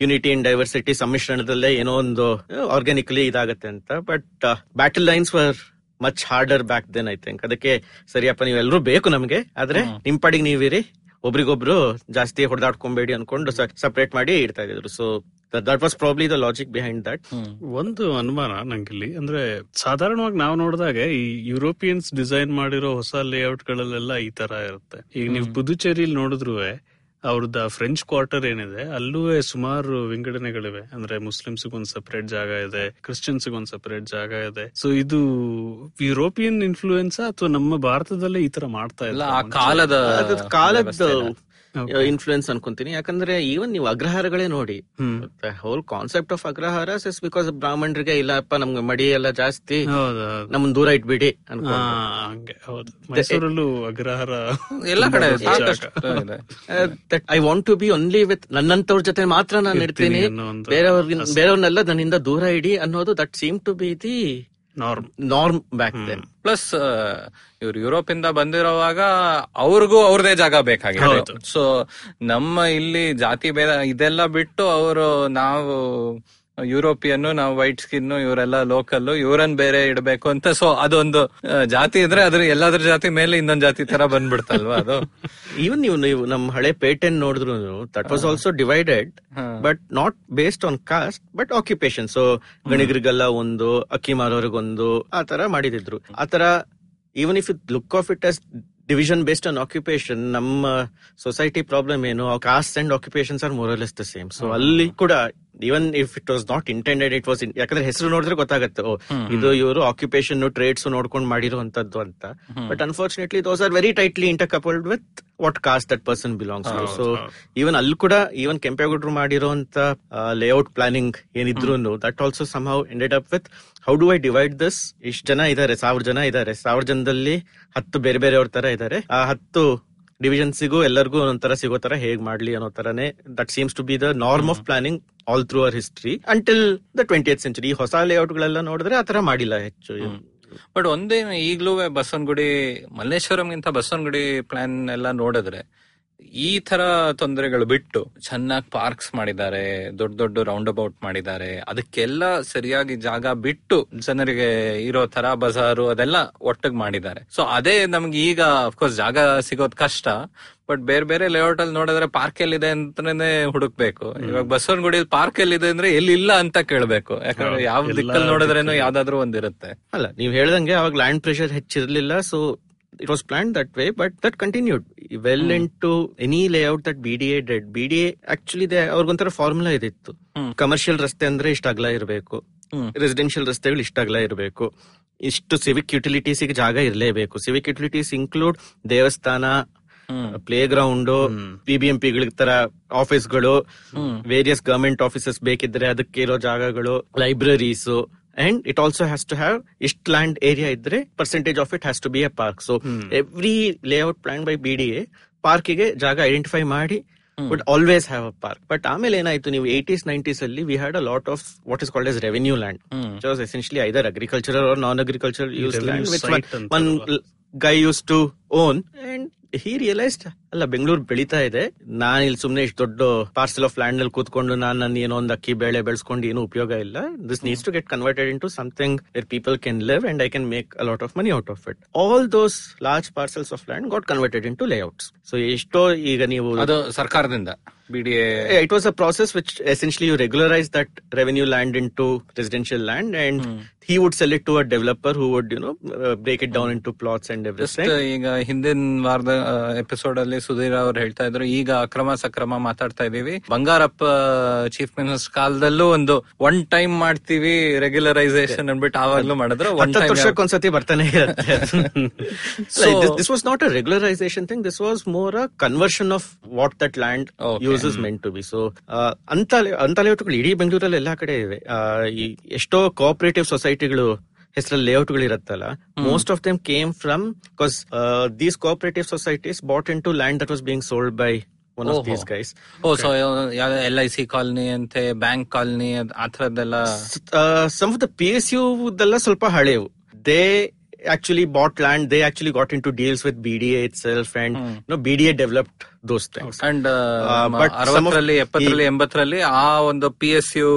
S6: ಯುನಿಟಿ ಇನ್ ಡೈವರ್ಸಿಟಿ ಸಮ್ಮಿಶ್ರಣದಲ್ಲೇ ಏನೋ ಒಂದು ಆರ್ಗ್ಯಾನಿಕ್ಲಿ ಇದಾಗತ್ತೆ ಅಂತ. But battle lines were much harder back then I think ಅದಕ್ಕೆ ಸರಿಯಪ್ಪ ನೀವೆಲ್ಲರೂ ಬೇಕು ನಮಗೆ ಆದ್ರೆ ನಿಮ್ ಪಾಡಿಗೆ ನೀವಿರಿ ಒಬ್ರಿಗೊಬ್ರು ಜಾಸ್ತಿ ಹೊಡೆದಾಡ್ಕೊಂಬೇಡಿ ಅನ್ಕೊಂಡು ಸಪರೇಟ್ ಮಾಡಿ ಇಡ್ತಾ ಇದ್ರು so that was probably the logic behind that
S2: ಒಂದು ಅನುಮಾನ ನಂಗಿಲ್ಲಿ. ಅಂದ್ರೆ ಸಾಧಾರಣವಾಗಿ ನಾವು ನೋಡಿದಾಗ ಈ ಯುರೋಪಿಯನ್ಸ್ ಡಿಸೈನ್ ಮಾಡಿರೋ ಹೊಸ ಲೇಔಟ್ ಗಳಲ್ಲೆಲ್ಲ ಈ ತರ ಇರುತ್ತೆ. ಈಗ ನೀವು ಪುದುಚೇರಿಲಿ ನೋಡಿದ್ರು ಅವ್ರದ್ದು ಫ್ರೆಂಚ್ ಕ್ವಾರ್ಟರ್ ಏನಿದೆ ಅಲ್ಲೂ ಸುಮಾರು ವಿಂಗಡಣೆಗಳಿವೆ ಅಂದ್ರೆ ಮುಸ್ಲಿಮ್ಸ್ ಒಂದ್ ಸಪರೇಟ್ ಜಾಗ ಇದೆ ಕ್ರಿಶ್ಚಿಯನ್ಸ್ ಒಂದ್ ಸಪರೇಟ್ ಜಾಗ ಇದೆ. ಸೊ ಇದು ಯುರೋಪಿಯನ್ ಇನ್ಫ್ಲೂಯೆನ್ಸ್ ಅಥವಾ ನಮ್ಮ ಭಾರತದಲ್ಲೇ ಈ ತರ ಮಾಡ್ತಾ ಇಲ್ಲ
S3: ಆ ಕಾಲದ
S6: ಕಾಲದ. ಇನ್ಫ್ಲೂಯೆನ್ಸ್ ಅನ್ಕೊಂತೀನಿ. ಯಾಕಂದ್ರೆ ಈವನ್ ನೀವು ಅಗ್ರಹಾರಗಳೇ ನೋಡಿ whole concept of agrahara is because ಬ್ರಾಹ್ಮಣರಿಗೆ ಇಲ್ಲಪ್ಪ ನಮ್ಗೆ ಮಡಿ ಎಲ್ಲ ಜಾಸ್ತಿ ನಮ್ಮನ್ ದೂರ ಇಟ್ಬಿಡಿ
S2: ಅಗ್ರಹಾರ
S3: ಎಲ್ಲ ಕಡೆ
S6: I want to be only with ನನ್ನಂತವ್ರ ಜೊತೆ ಮಾತ್ರ ನಾನು
S2: ಇಡ್ತೀನಿ.
S6: ಬೇರೆಯವ್ರ ಬೇರೆಯವ್ರನ್ನೆಲ್ಲ ನನ್ನಿಂದ ದೂರ ಇಡಿ ಅನ್ನೋದು that seem to be the
S2: norm
S6: norm back then
S3: plus ಇವ್ರು ಯುರೋಪ್ ಇಂದ ಬಂದಿರೋವಾಗ ಅವ್ರಿಗೂ ಅವ್ರದೇ ಜಾಗ
S2: ಬೇಕಾಗಿತ್ತು.
S3: ಸೊ ನಮ್ಮ ಇಲ್ಲಿ ಜಾತಿ ಭೇದ ಇದೆಲ್ಲ ಬಿಟ್ಟು ಅವರು ನಾವು ಯುರೋಪಿಯನ್ ನಾವು ವೈಟ್ ಸ್ಕಿನ್ ಇವರೆಲ್ಲ ಲೋಕಲ್ ಇವರನ್ನ ಬೇರೆ ಇಡಬೇಕು ಅಂತ. ಸೊ ಅದೊಂದು ಜಾತಿ ಇದ್ರೆ ಅದ್ರ ಎಲ್ಲಾದ್ರ ಜಾತಿ ಮೇಲೆ ಇನ್ನೊಂದ್ ಜಾತಿ ತರ ಬಂದ್ಬಿಡ್ತಲ್ವಾ ಅದು?
S6: ಈವನ್ ನೀವು ನೀವು ನಮ್ ಹಳೆ ಪೇಟೆನ್ ನೋಡಿದ್ರು that was also divided but not based on caste but occupation so ಗಣಿಗರಿಗೆಲ್ಲ ಒಂದು ಅಕ್ಕಿ ಮಾರೋರಿಗೊಂದು ಆ ತರ ಮಾಡಿದಿದ್ರು. ಆ ತರ even if it look of it as division based on occupation ನಮ್ಮ ಸೊಸೈಟಿ ಪ್ರಾಬ್ಲಮ್ ಏನು caste and occupations are more or less the same so ಅಲ್ಲಿ ಕೂಡ even if it was not intended it was ಯಾಕಂದ್ರೆ ಹೆಸರು ನೋಡಿದ್ರೆ ಗೊತ್ತಾಗುತ್ತೆ ಇದು ಇವರು ಆಕ್ಯುಪೇಷನ್ ಟ್ರೇಡ್ಸ್ ನೋಡ್ಕೊಂಡು ಮಾಡಿರುವಂತದ್ದು ಅಂತ. But unfortunately those are very tightly inter coupled with what caste that person belongs to so even ಅಲ್ಲಿ ಕೂಡ ಈವನ್ ಕೆಂಪೇಗೌಡರು ಮಾಡಿರುವಂತ ಲೇಔಟ್ ಪ್ಲಾನಿಂಗ್ ಏನಿದ್ರು that also somehow ended up with how do I divide this ಇಷ್ಟು ಜನ ಇದಾರೆ ಸಾವಿರ ಜನ ಇದಾರೆ. ಸಾವಿರ ಜನದಲ್ಲಿ ಹತ್ತು ಬೇರೆ ಬೇರೆಯವ್ರ ತರ ಇದಾರೆ. ಆ ಹತ್ತು ಡಿವಿಷನ್ಸಿಗೂ ಎಲ್ಲರಿಗೂ ಒಂಥರ ಸಿಗೋ ತರ ಹೇಗ್ ಮಾಡ್ಲಿ ಅನ್ನೋ ತರನೇ that seems to be the norm of planning all through our history until the twenty century ಈ ಹೊಸ ಲೇಔಟ್ ಗಳೆಲ್ಲ ನೋಡಿದ್ರೆ ಆತರ ತರ ಮಾಡಿಲ್ಲ ಹೆಚ್ಚು.
S3: ಬಟ್ ಒಂದೇನು ಈಗ್ಲೂ ಬಸವನಗುಡಿ, ಮಲ್ಲೇಶ್ವರಂಗಿಂತ ಬಸವನಗುಡಿ ಪ್ಲಾನ್ ಎಲ್ಲ ನೋಡಿದ್ರೆ ಈ ತರ ತೊಂದರೆಗಳು ಬಿಟ್ಟು ಚೆನ್ನಾಗಿ ಪಾರ್ಕ್ಸ್ ಮಾಡಿದ್ದಾರೆ ದೊಡ್ಡ ದೊಡ್ಡ ರೌಂಡ್ ಅಬೌಟ್ ಮಾಡಿದ್ದಾರೆ ಅದಕ್ಕೆಲ್ಲ ಸರಿಯಾಗಿ ಜಾಗ ಬಿಟ್ಟು ಜನರಿಗೆ ಇರೋ ತರ ಬಜಾರು ಅದೆಲ್ಲ ಒಟ್ಟಿಗೆ ಮಾಡಿದ್ದಾರೆ. ಸೊ ಅದೇ ನಮ್ಗೆ ಈಗ ಅಫ್ಕೋರ್ಸ್ ಜಾಗ ಸಿಗೋದ್ ಕಷ್ಟ ಬಟ್ ಬೇರೆ ಬೇರೆ ಲೇಔಟ್ ಅಲ್ಲಿ ನೋಡಿದ್ರೆ ಪಾರ್ಕ್ ಎಲ್ಲಿದೆ ಅಂತಾನೆ ಹುಡುಕ್ಬೇಕು. ಇವಾಗ ಬಸವನಗುಡಿ ಪಾರ್ಕ್ ಎಲ್ಲಿದೆ ಅಂದ್ರೆ ಎಲ್ಲಿ ಇಲ್ಲ ಅಂತ ಕೇಳ್ಬೇಕು. ಯಾಕಂದ್ರೆ ಯಾವ ದಿಕ್ಕಲ್ಲಿ ನೋಡಿದ್ರೇನು ಯಾವ್ದಾದ್ರು ಒಂದಿರುತ್ತೆ.
S6: ಅಲ್ಲ ನೀವ್ ಹೇಳ್ದಂಗೆ ಅವಾಗ land pressure ಹೆಚ್ಚಿರ್ಲಿಲ್ಲ so it was plan that way but that continued well into any layout that B D A did B D A actually ಅವ್ರಿಗೊಂಥರ formula ಇದಿತ್ತು. ಕಮರ್ಷಿಯಲ್ ರಸ್ತೆ ಅಂದ್ರೆ ಇಷ್ಟ ಅಗಲ ಇರಬೇಕು. ರೆಸಿಡೆನ್ಷಿಯಲ್ ರಸ್ತೆಗಳು ಇಷ್ಟ ಅಗಲ ಇರಬೇಕು. ಇಷ್ಟು ಸಿವಿಕ್ ಯುಟಿಲಿಟೀಸ್ ಜಾಗ ಇರಲೇಬೇಕು. ಸಿವಿಕ್ ಯುಟಿಲಿಟೀಸ್ ಇನ್ಕ್ಲೂಡ್ ದೇವಸ್ಥಾನ ಪ್ಲೇ ಗ್ರೌಂಡ್ ಪಿ ತರ ಆಫೀಸ್ಗಳು ವೇರಿಯಸ್ ಗವರ್ಮೆಂಟ್ ಆಫೀಸಸ್ ಬೇಕಿದ್ರೆ ಅದಕ್ಕೆ ಇರೋ ಜಾಗಗಳು libraries and it also has to have ಇಷ್ಟ್ ಲ್ಯಾಂಡ್ ಏರಿಯಾ ಇದ್ರೆ percentage of it has to be a park so every layout plan by B D A ಪಾರ್ಕಿಗೆ ಜಾಗ identify ಮಾಡಿ would always have a park but ಆಮೇಲೆ ಏನಾಯ್ತು ನೀವು eighties nineties ಅಲ್ಲಿ we had a lot of what is called as revenue land was essentially either agricultural or non agriculture use land one? Guy use to own and he realised ಅಲ್ಲ ಬೆಂಗಳೂರು ಬೆಳೀತಾ ಇದೆ. ನಾನು ಇಲ್ಲಿ ಸುಮ್ನೆ ಇಷ್ಟು ದೊಡ್ಡ ಪಾರ್ಸಲ್ ಆಫ್ ಲ್ಯಾಂಡ್ನಲ್ಲಿ ಕೂತ್ಕೊಂಡು ನಾನು ನನ್ನ ಏನೋ ಒಂದು ಅಕ್ಕಿ ಬೇಳೆ ಬೆಳೆಸ್ಕೊಂಡು ಏನು ಉಪಯೋಗ ಇಲ್ಲ. This needs to get converted into something where people can live and I can make a lot of money out of it all those large parcels of land got converted into layouts so ಎಷ್ಟೋ ಈಗ ನೀವು
S3: ಅದು ಸರ್ಕಾರದಿಂದ it
S6: was it was a process which essentially you regularize that revenue land into residential land and he would sell it to a developer who would, you know, uh, break it down into plots and
S3: just
S6: everything.
S3: ಈಗ ಹಿಂದಿನ ವಾರದ episode ಅಲ್ಲಿ ಸುಧೀರ್ ಅವ್ರು ಹೇಳ್ತಾ ಇದ್ರು. ಈಗ ಅಕ್ರಮ ಸಕ್ರಮ ಮಾತಾಡ್ತಾ ಇದೀವಿ ಬಂಗಾರಪ್ಪ ಚೀಫ್ ಮಿನಿಸ್ಟರ್ ಕಾಲದಲ್ಲೂ ಒಂದು ಒನ್ ಟೈಮ್ ಮಾಡ್ತೀವಿ ರೆಗ್ಯುಲರೈಸೇಷನ್ ಅನ್ಬಿಟ್ಟು ಆವಾಗ್ಲೂ ಮಾಡಿದ್ರು. ಒನ್ ಟೈಮ್
S6: ವರ್ಷಕ್ಕೊಂದ್ಸತಿ ಬರ್ತಾನೆ this was not a regularisation thing this was more a conversion of what that land. Uses meant to be so ಅಂತ ಅಂತ ಲೇಔಟ್ಗಳು ಇಡೀ ಬೆಂಗಳೂರಲ್ಲಿ ಎಲ್ಲಾ ಕಡೆ ಇವೆ. ಎಷ್ಟೋ ಕೋಆಪರೇಟಿವ್ ಸೊಸೈಟಿಗಳು ಹೆಸರಲ್ಲಿ ಲೇಔಟ್ಗಳು ಇರುತ್ತಲ್ಲ most of them came from because these cooperative societies bought into land that was being sold by one of
S3: ಓಹೋ.
S6: These guys
S3: oh so L I C colony ಅಂತೆ ಬ್ಯಾಂಕ್ ಕಾಲನಿ ಆ ಥರದ್ದೆಲ್ಲ?
S6: Some of the P S U ದೆಲ್ಲ ಸ್ವಲ್ಪ ಹಳೆವು. They actually bought land, they actually got into deals with BDA itself, and mm. you self and no those things. Developed those things
S3: and
S6: but some of-
S3: ಅರವತ್ತರಲ್ಲಿ ಎಪ್ಪತ್ತರಲ್ಲಿ ಎಂಬತ್ತರಲ್ಲಿ ಆ ಒಂದು P S U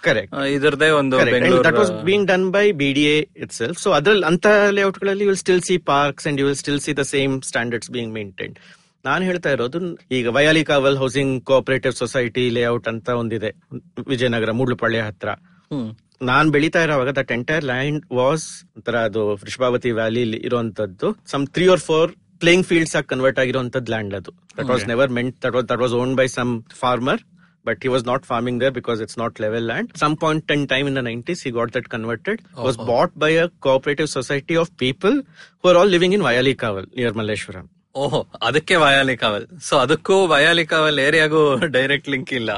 S6: correct
S3: ಇದರದೇ ಒಂದು
S6: Correct. And that was being done by BDA itself. So ಅದ್ರಲ್ಲಿ ಅಂತ ಲೇಔಟ್ಗಳಲ್ಲಿ you will still see parks and you will still see the same standards being maintained. ನಾನು ಹೇಳ್ತಾ ಇರೋದು ಈಗ Vyali Kaval housing cooperative society layout ಅಂತ ಒಂದಿದೆ ವಿಜಯನಗರ ಮೂಡ್ಲುಪಳ್ಳಿ ಹತ್ರ. ನಾನ್ ಬೆಳೀತಾ ಇರೋವಾಗ ದಟ್ ಎಂಟೈರ್ ಲ್ಯಾಂಡ್ ವಾಸ್ ಒಂಥರ ಅದು ವೃಷಭಾವತಿ ವ್ಯಾಲಿ ಇರುವಂತದ್ದು some three or four playing fields ಆಗಿ ಕನ್ವರ್ಟ್ ಆಗಿರುವಂತದ್ದು ಲ್ಯಾಂಡ್ ಅದು that was never meant that was that was own by some farmer but he was not farming there because it's not level land. Some point in time in the 90s, he got that converted. Was bought by a cooperative society of people who are all living in Vayali Kaval near Malleshwaram.
S3: ಓಹೋ ಅದಕ್ಕೆ ವಯಾಲಿ ಕಾವಲ್ so ಅದಕ್ಕೂ ವಯಾಲಿ ಕಾವಲ್ ಏರಿಯಾಗೂ direct link ಇಲ್ಲ.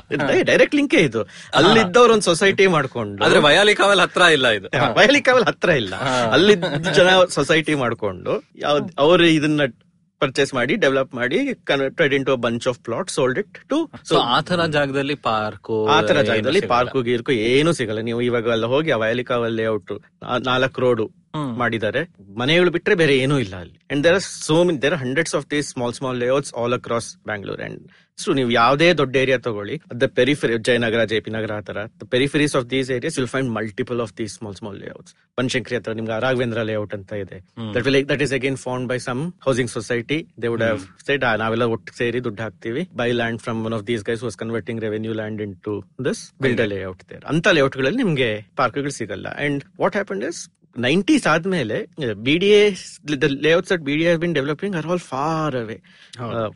S6: Direct ಲಿಂಕೇ ಇದು. ಅಲ್ಲಿದ್ದವ್ರು ಒಂದು society ಮಾಡ್ಕೊಂಡು.
S3: ಆದ್ರೆ ವಯಾಲಿ ಕಾವಲ್ ಹತ್ರ ಇಲ್ಲ ಇದು.
S6: ವಯಾಲಿ ಕಾವಲ್ ಹತ್ರ ಇಲ್ಲ. ಅಲ್ಲಿದ್ದ ಜನ ಸೊಸೈಟಿ ಮಾಡ್ಕೊಂಡು ಯಾವ್ದು ಅವ್ರು ಇದನ್ನ ಪರ್ಚೇಸ್ ಮಾಡಿ ಡೆವಲಪ್ ಮಾಡಿ converted into bunch of plot sold it to
S3: so ಆ ತರ ಜಾಗದಲ್ಲಿ ಪಾರ್ಕು
S6: ಆ ತರ ಜಾಗದಲ್ಲಿ ಪಾರ್ಕು ಗೀರ್ಕು ಏನು ಸಿಗಲ್ಲ. ನೀವು ಇವಾಗ ಎಲ್ಲ ಹೋಗಿ ಆ ವಯಲಿಕಾವಲ್ ಲೇಔಟ್ ನಾಲ್ಕು ರೋಡು ಮಾಡಿದ್ದಾರೆ. ಮನೆಗಳು ಬಿಟ್ರೆ ಬೇರೆ ಏನೂ ಇಲ್ಲ ಅಲ್ಲಿ. And there are some in there hundreds of these small small layouts all across Bangalore and so ನೀವು ಯಾವುದೇ ದೊಡ್ಡ ಏರಿಯಾ ತಗೊಳ್ಳಿ. The periphery Jayanagar J P Nagar ಆ ತರ peripheries of these areas will find multiple of these small small layouts Banashankari ಹತ್ರ ನಿಮ್ಗೆ Raghavendra layout ಅಂತ ಇದೆ. That will that is again found by some housing society they would have side ನಾವೆಲ್ಲ ಒಟ್ಟು ಸೇರಿ ದುಡ್ಡು ಹಾಕ್ತಿವಿ. By land from one of these guys was converting revenue land into this build layout ಅಂತ ಲೇಔಟ್ಗಳಲ್ಲಿ ನಿಮ್ಗೆ ಪಾರ್ಕ್ಗಳು ಸಿಗಲ್ಲ. And what happen is nineties ಆದ್ಮೇಲೆ B D layouts at B D been developing are all far away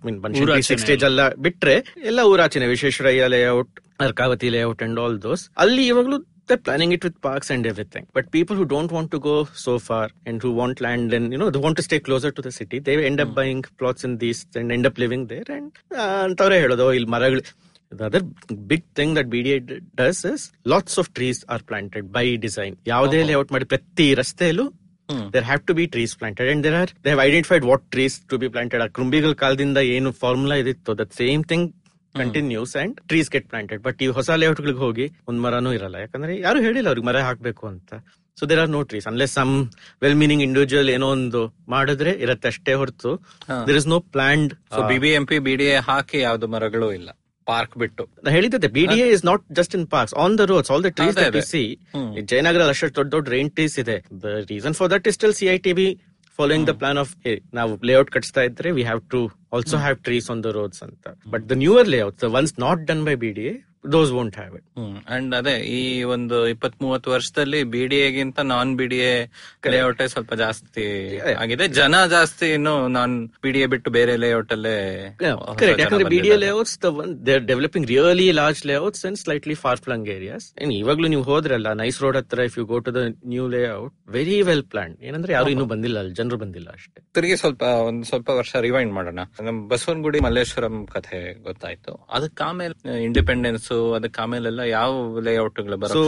S6: mean stage ಎಲ್ಲ ಬಿಟ್ರೆ ಎಲ್ಲ ಊರಾಚೆನೆ Visvesvaraya layout Arkavathi layout and all those ಅಲ್ಲಿ ಇವಾಗಲೂ they're planning it with parks and everything. But people who don't want to go so far and who want land and you know they want to stay closer to the city, they end up buying plots in these and end up living there. And ಅಂತವ್ರೆ ಹೇಳೋದು ಇಲ್ಲಿ ಮರಗಳು The other big thing that BDA does is lots of trees are planted by design. ಯಾವುದೇ layout ಮಾಡಿ ಪ್ರತಿ ರಸ್ತೆಯಲ್ಲೂ there have to be trees planted and there are they have identified what trees to be planted ಆ ಕೃಂಬಿಗಳ ಕಾಲದಿಂದ ಏನು formula ಇದಿತ್ತು that same thing continues and trees get planted but ಈ ಹೊಸ ಲೇಔಟ್ಗಳಿಗೆ ಹೋಗಿ ಒಂದ್ ಮರನೂ ಇರಲ್ಲ ಯಾಕಂದ್ರೆ ಯಾರು ಹೇಳಿಲ್ಲ ಅವ್ರಿಗೆ ಮರ ಹಾಕ್ಬೇಕು ಅಂತ so there are no trees unless some well meaning individual ಏನೋ ಒಂದು ಮಾಡಿದ್ರೆ ಇರತ್ತೆ ಅಷ್ಟೇ ಹೊರತು there is no planned
S3: so BBMP BDA ಹಾಕಿ ಯಾವ್ದು ಮರಗಳು ಇಲ್ಲ. ಪಾರ್ಕ್ ಬಿಟ್ಟು.
S6: ನಾ ಹೇಳಿದ್ದೆ B D is not just in parks on the roads all the trees that. See Jayanagar ಅಷ್ಟು ದೊಡ್ಡ ದೊಡ್ಡ ರೈನ್ ಟ್ರೀಸ್ ಇದೆ. The reason for that is still C I T B following the plan of ನಾವು layout ಕಟ್ಸ್ತಾ ಇದ್ರೆ we have to also have trees on the roads ಅಂತ. But the newer layout ones not done by B D those won't have it
S3: and ಅದೇ ಈ ಒಂದು ಇಪ್ಪತ್ ಮೂವತ್ತು ವರ್ಷದಲ್ಲಿ ಬಿಡಿಎಗಿಂತ ನಾನ್ ಬಿಡಿಎ ಲೇಔಟ್ ಸ್ವಲ್ಪ ಜಾಸ್ತಿ ಆಗಿದೆ. ಜನ ಜಾಸ್ತಿ ಇನ್ನು ನಾನ್ ಬಿಡಿಎ ಬಿಟ್ಟು ಬೇರೆ ಲೇಔಟ್ ಅಲ್ಲೇ
S6: ಕರೆಕ್ಟ್ ಯಾಕಂದ್ರೆ ಬಿ ಡಿ ಎ
S3: ಬಂದಿದ್ದಾರೆ.
S6: Layouts there developing really large layouts and slightly far flung areas and ಇವಾಗ್ಲೂ ನೀವು ಹೋದ್ರಲ್ಲ ನೈಸ್ ರೋಡ್ ಹತ್ರ if you go to the new layout very well plan ಏನಂದ್ರೆ ಯಾರು ಇನ್ನೂ ಬಂದಿಲ್ಲ ಅಲ್ಲಿ ಜನರು ಬಂದಿಲ್ಲ ಅಷ್ಟೇ.
S3: ತಿರುಗಿ ಸ್ವಲ್ಪ ಒಂದ್ ಸ್ವಲ್ಪ ವರ್ಷ ರಿವೈಂಡ್ ಮಾಡೋಣ. ನಮ್ ಬಸವನಗುಡಿ ಮಲ್ಲೇಶ್ವರಂ ಕಥೆ ಗೊತ್ತಾಯ್ತು. ಅದಕ್ಕೆ ಆಮೇಲೆ ಇಂಡಿಪೆಂಡೆನ್ಸ್ ಅದಕ್ಕೆ ಆಮೇಲೆಲ್ಲ ಯಾವ ಲೇಔಟ್ಗಳು
S6: ಸೊ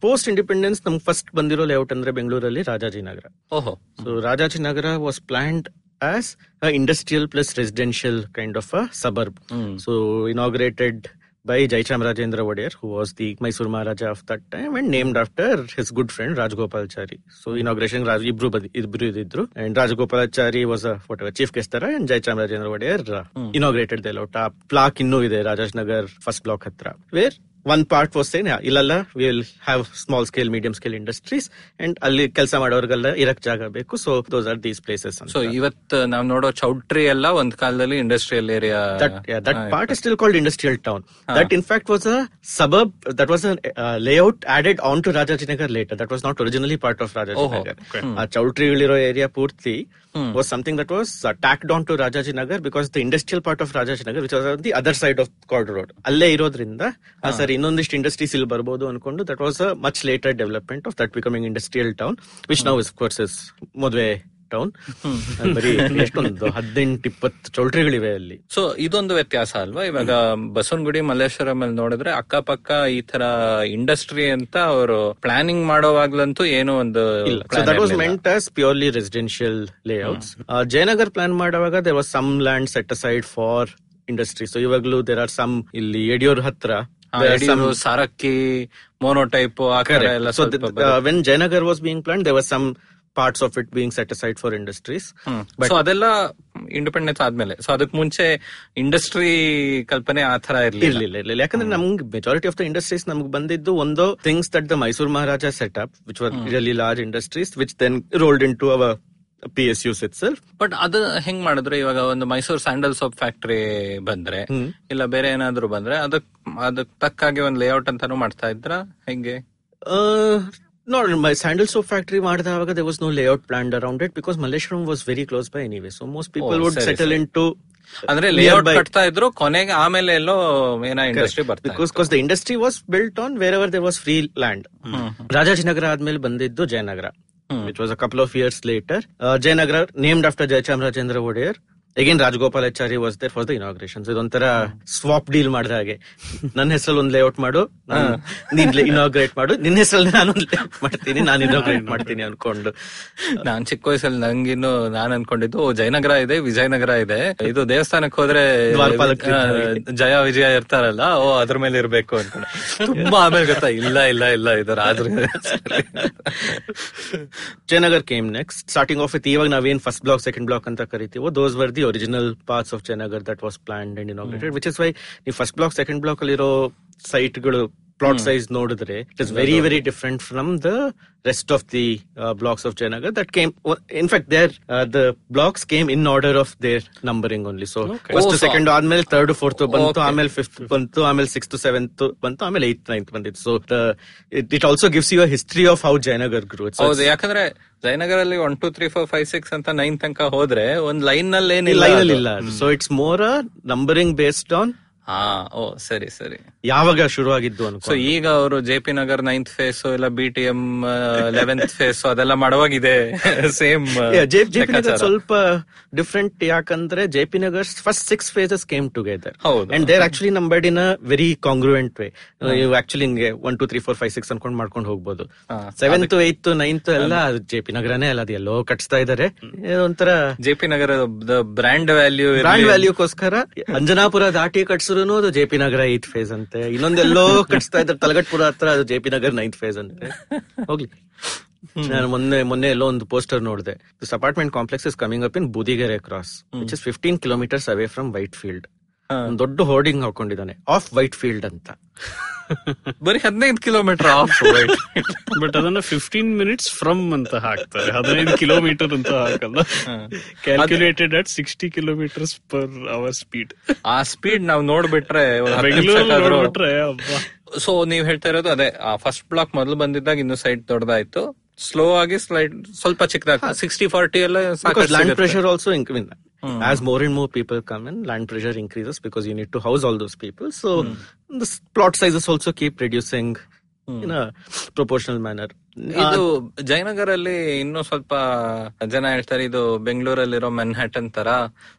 S6: ಪೋಸ್ಟ್ ಇಂಡಿಪೆಂಡೆನ್ಸ್ ನಮ್ಗೆ ಫಸ್ಟ್ ಬಂದಿರೋ ಲೇಔಟ್ ಅಂದ್ರೆ ಬೆಂಗಳೂರಲ್ಲಿ ರಾಜಾಜಿನಗರ.
S3: ಓಹೋ.
S6: So Rajajinagar was plant as industrial plus residential kind of a suburb so inaugurated by Jaichamarajendra Wadiyar, who was the Mysore Maharaja of that time and named after his good friend Rajgopalachari. So inauguration Raj Ibru Ibru and Rajgopalachari was a whatever chief guest and Jaichamarajendra Wadiyar uh, inaugurated the lot. plaque ಇನ್ನೂ ಇದೆ Rajashnagar first block hatra where one part was ಏನ್ ಇಲ್ಲಲ್ಲ will have small scale medium scale industries and ಅಲ್ಲಿ ಕೆಲಸ ಮಾಡೋರ್ಗೆಲ್ಲ ಇರಕ್ ಜಾಗ ಬೇಕು. So those are these places
S3: so ಇವತ್ ನಾವ್ ನೋಡೋ ಚೌಟ್ರಿ ಎಲ್ಲ ಒಂದ್ ಕಾಲದಲ್ಲಿ industrial area
S6: that part still called industrial town that in fact was a suburb that was layout added on to Rajajinagar later that was not originally part of Rajajinagar ಆ ಚೌಟ್ರಿಗಳಿರೋ area ಪೂರ್ತಿ was something that was tacked on to Rajajinagar because the industrial part of Rajajinagar which the side of chord road ಅಲ್ಲೇ ಇರೋದ್ರಿಂದ ಸರಿ ಇನ್ನೊಂದಿಷ್ಟು industries ಇಲ್ಲಿ ಬರ್ಬೋದು ಅನ್ಕೊಂಡು that was a much later development of that becoming industrial town which now is course is ಮದುವೆ town ಬರೀ ಎಷ್ಟೊಂದು ಹದಿನೆಂಟು ಇಪ್ಪತ್ತು ಚೌಲ್ಟ್ರಿಗಳಿವೆ ಅಲ್ಲಿ.
S3: ಸೊ ಇದೊಂದು ವ್ಯತ್ಯಾಸ ಅಲ್ವಾ? ಇವಾಗ ಬಸವನಗುಡಿ ಮಲ್ಲೇಶ್ವರಂ ಅಲ್ಲಿ ನೋಡಿದ್ರೆ ಅಕ್ಕಪಕ್ಕ ಈ ತರ ಇಂಡಸ್ಟ್ರಿ ಅಂತ ಅವರು ಪ್ಲಾನಿಂಗ್ ಮಾಡೋವಾಗ್ಲಂತೂ ಏನೋ ಒಂದು.
S6: Made as purely residential layouts Jayanagar plan ಮಾಡುವಾಗ there was some land set aside for industry so ಇವಾಗಲೂ ದೇರ್ ಆರ್ ಸಮ್ ಇಲ್ಲಿ ಯಡಿಯೂರ್ ಹತ್ರ
S3: Sarakki monotype type
S6: Correct. So the- uh, when Jayanagar was being planned, there was some parts of it being set aside for industries.
S3: Hmm.
S6: But
S3: so ಅದೆಲ್ಲ independence ಆದ್ಮೇಲೆ so ಅದಕ್ಕೆ ಮುಂಚೆ industry ಕಲ್ಪನೆ ಆ ತರ ಇರ್ಲಿಲ್ಲ
S6: ಇರ್ಲಿಲ್ಲ ಇರ್ಲಿಲ್ಲ ಯಾಕಂದ್ರೆ ನಮ್ಗೆ ಮೆಜಾರಿಟಿ ಆಫ್ ದ ಇಂಡಸ್ಟ್ರೀಸ್ ನಮ್ಗೆ ಬಂದಿದ್ದು ಒಂದು things that the Mysuru Maharaja set up which were really large industries which then rolled into our PS Us itself
S3: but ಅದ ಹೆಂಗ್ ಮಾಡಿದ್ರೆ? ಇವಾಗ ಒಂದು ಮೈಸೂರು ಸ್ಯಾಂಡಲ್ ಸೋಪ್ ಫ್ಯಾಕ್ಟರಿ ಬಂದ್ರೆ ಇಲ್ಲ ಬೇರೆ ಏನಾದ್ರು ಬಂದ್ರೆ ಅದಕ್ ಅದಕ್ ತಕ್ಕಾಗಿ ಒಂದ್ ಲೇಔಟ್ ಅಂತಾನು ಮಾಡ್ತಾ ಇದ್ರ? ಹೆಂಗೆ?
S6: ನೋಡ್ ಮೈ ಸ್ಯಾಂಡಲ್ ಸೋಪ್ ಫ್ಯಾಕ್ಟರಿ ಮಾಡಿದಾಗ they was no layout plan around it because Malleswaram was very close by anyway so
S3: most
S6: people
S3: would
S6: settle into
S3: ಅಂದ್ರೆ ಲೇಔಟ್ ಕಟ್ತಾ ಇದ್ರು ಕೊನೆಗೆ ಆಮೇಲೆ ಎಲ್ಲೋ ಏನ ಇಂಡಸ್ಟ್ರಿ ಬರ್ತದೆ
S6: because cause the industry was built on wherever there was free land Rajajinagar ಆದ್ಮೇಲೆ ಬಂದಿದ್ದು Jayanagar. Which was a couple of years later. Uh, Jayanagar named after Jayachamrajendra Vodiyar. Again, Rajgopal Rajagopalachari was there for the inauguration So ಇದೊಂಥರ swap deal ಮಾಡಿದ ಹಾಗೆ. ನನ್ನ ಹೆಸರಲ್ಲಿ ಒಂದು layout ಮಾಡು ನಾನ್- inaugurate ಮಾಡು ನಿನ್ನ ಹೆಸರಲ್ಲಿ ನಾನು ಒಂದು ಲೇಔಟ್ ಮಾಡ್ತೀನಿ ನಾನು ಇನಾಗ್ರೇಟ್ ಮಾಡ್ತೀನಿ ಅನ್ಕೊಂಡು.
S3: ನಾನ್ ಚಿಕ್ಕ ವಯಸ್ಸಲ್ಲಿ ನಂಗಿನ್ನು ನಾನ್ ಅನ್ಕೊಂಡಿದ್ದು ಜಯನಗರ ಇದೆ ವಿಜಯನಗರ ಇದೆ. ಇದು ದೇವಸ್ಥಾನಕ್ಕೆ ಹೋದ್ರೆ ಜಯ ವಿಜಯ ಇರ್ತಾರಲ್ಲ ಓ ಅದ್ರ ಮೇಲೆ ಇರ್ಬೇಕು ಅನ್ಕೊಂಡು. ತುಂಬಾ ಆಮೇಲೆ ಗೊತ್ತಾ ಇಲ್ಲ ಇಲ್ಲ ಇಲ್ಲ ಇದು ರಾಜ
S6: Jayanagar came next starting of it ಇವಾಗ ನಾವೇನ್ ಫಸ್ಟ್ ಬ್ಲಾಕ್ ಸೆಕೆಂಡ್ ಬ್ಲಾಕ್ ಅಂತ ಕರಿತೀವೋ those were the original parts of Jayanagar that was planned and inaugurated which is why ನೀವು ಫಸ್ಟ್ ಬ್ಲಾಕ್ ಸೆಕೆಂಡ್ ಬ್ಲಾಕ್ ಅಲ್ಲಿರೋ ಸೈಟ್ಗಳು ಪ್ಲಾಟ್ ಸೈಜ್ ನೋಡಿದ್ರೆ it is very very different from the rest of the blocks of Jayanagar that came in fact there the blocks came in order of their numbering only so first second ಆದ್ಮೇಲೆ third fourth ಬಂತು. ಆಮೇಲೆ fifth ಬಂತು ಆಮೇಲೆ sixth seventh ಬಂತು ಆಮೇಲೆ eighth ninth ಬಂದಿತ್ತು. So it also gives you history of how Jayanagar grow
S3: ಯಾಕಂದ್ರೆ ಜಯನಗರ್ ಅಲ್ಲಿ one two three four five six ಅಂತ ನೈನ್ ತನಕ ಹೋದ್ರೆ ಒಂದ್ ಲೈನ್ನಲ್ಲಿ ಏನಿಲ್ಲ
S6: ಲೈನ್
S3: ಅದು.
S6: ಇಲ್ಲ so it's more numbering based on
S3: ಹಾ ಓ ಸರಿ ಸರಿ.
S6: ಯಾವಾಗ ಶುರುವಾಗಿದ್ದು
S3: ಸೊ ಈಗ ಅವರು J P Nagar ninth phase ಇಲ್ಲ B T M eleventh phase ಅದೆಲ್ಲ ಮಾಡುವಾಗಿದೆ. ಸೇಮ್
S6: ಜೆ ಪಿ ನಗರ್ ಸ್ವಲ್ಪ ಡಿಫ್ರೆಂಟ್ ಯಾಕಂದ್ರೆ J P Nagar first six phases came together
S3: ಹೌದು.
S6: And they're actually numbered in a very congruent way ನೀವು actually ಹಿಂಗೆ one two three four five six ಅನ್ಕೊಂಡ್ ಮಾಡ್ಕೊಂಡು ಹೋಗ್ಬೋದು. ಸೆವೆಂತ್ ಏತ್ ನೈನ್ತ್ ಎಲ್ಲ J P ನಗರನೇ ಅಲ್ಲ ಅದು ಎಲ್ಲೋ ಕಟ್ಸ್ತಾ ಇದಾರೆ. ಒಂಥರ
S3: J P Nagar brand value
S6: brand ವ್ಯಾಲ್ಯೂಗೋಸ್ಕರ Anjanapura ದಾಟಿ ಕಟ್ಸಿದ್ರು ಅದು J P Nagar eighth phase ಅಂತೆ. ಇನ್ನೊಂದೆಲ್ಲೋ ಕಟ್ಸ್ತಾ ಇದ್ದಾರೆ ತಲಗಟ್ಪುರ ಹತ್ರ ಅದು J P Nagar ninth phase ಅಂತೆ. ಹೋಗ್ಲಿ. ನಾನು ಮೊನ್ನೆ ಮೊನ್ನೆ ಎಲ್ಲೋ ಒಂದು ಪೋಸ್ಟರ್ ನೋಡಿದೆ. This apartment complex is coming up in Budigere cross which is fifteen kilometres away from Whitefield ದೊಡ್ಡ ಹೋರ್ಡಿಂಗ್ ಹಾಕೊಂಡಿದ್ದಾನೆ. ಆಫ್ ವೈಟ್ ಫೀಲ್ಡ್ ಅಂತ.
S3: ಬರೀ ಹದಿನೈದು ಕಿಲೋಮೀಟರ್ ಆಫ್
S2: ಬಟ್ ಅದನ್ನ ಫಿಫ್ಟೀನ್ ಮಿನಿಟ್ಸ್ ಫ್ರಮ್ ಅಂತ ಹಾಕ್ತಾರೆ. ಹದಿನೈದು ಕಿಲೋಮೀಟರ್ ಅಂತ ಹಾಕಲ್ಲ. Calculated at sixty kilometres per hour speed
S3: ಆ ಸ್ಪೀಡ್ ನಾವ್ ನೋಡ್ಬಿಟ್ರೆ
S2: ನೋಡ್ಬಿಟ್ರೆ
S3: ಸೊ ನೀವ್ ಹೇಳ್ತಾ ಇರೋದು ಅದೇ ಆ ಫಸ್ಟ್ ಬ್ಲಾಕ್ ಮೊದಲು ಬಂದಿದ್ದಾಗ ಇನ್ನು ಸೈಡ್ ದೊಡ್ಡದಾಯ್ತು. ಸ್ಲೋ ಆಗಿ ಸ್ಲೈಡ್ ಸ್ವಲ್ಪ ಚಿಕ್ಕದಾಗ ಸಿಕ್ಸ್ಟಿ ಫಾರ್ಟಿ ಎಲ್ಲ
S6: ಲ್ಯಾಂಡ್
S3: ಪ್ರೆಷರ್
S6: ಆಲ್ಸೋ
S3: ಸಿಗುತ್ತೆ.
S6: Increases. As more and more people come in, land pressure increases because you need to house all those people. So mm. the plot sizes also keep reducing mm. in a proportional manner.
S3: ಇದು ಜಯನಗರಲ್ಲಿ ಇನ್ನು ಸ್ವಲ್ಪ ಜನ ಹೇಳ್ತಾರೆ ಇದು ಬೆಂಗಳೂರಲ್ಲಿರೋ ಮೆನ್ಹಾಟನ್ ತರ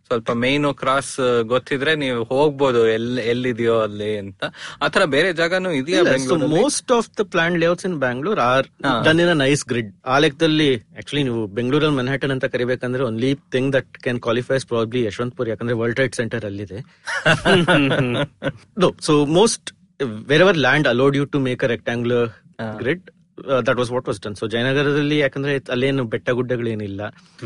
S3: ಸ್ವಲ್ಪ main cross ಗೊತ್ತಿದ್ರೆ ನೀವು ಹೋಗ್ಬೋದು ಎಲ್ಲಿ ಎಲ್ಲಿದೆಯೋ ಅಲ್ಲಿ ಅಂತ. ಆತರ ಬೇರೆ ಜಾಗನೂ ಇದೆಯಾ
S6: most of
S3: the
S6: most layouts in Bangalore are done in are grid ಆ ಲೆಕ್ಕದಲ್ಲಿ ಆಕ್ಚುಲಿ ನೀವು ಬೆಂಗಳೂರಲ್ಲಿ ಮನ್ಹ್ಯಾಟನ್ ಅಂತ ಕರಿಬೇಕಂದ್ರೆ only thing that can qualifies probably Yeshwanthpur ಯಾಕಂದ್ರೆ ವರ್ಲ್ಡ್ ಟ್ರೇಡ್ ಸೆಂಟರ್ ಅಲ್ಲಿದೆ. So most wherever land allowed you to make a rectangular grid that was what was done so ಜಯನಗರದಲ್ಲಿ ಯಾಕಂದ್ರೆ ಅಲ್ಲೇನು ಬೆಟ್ಟ ಗುಡ್ಡಗಳೇನಿಲ್ಲ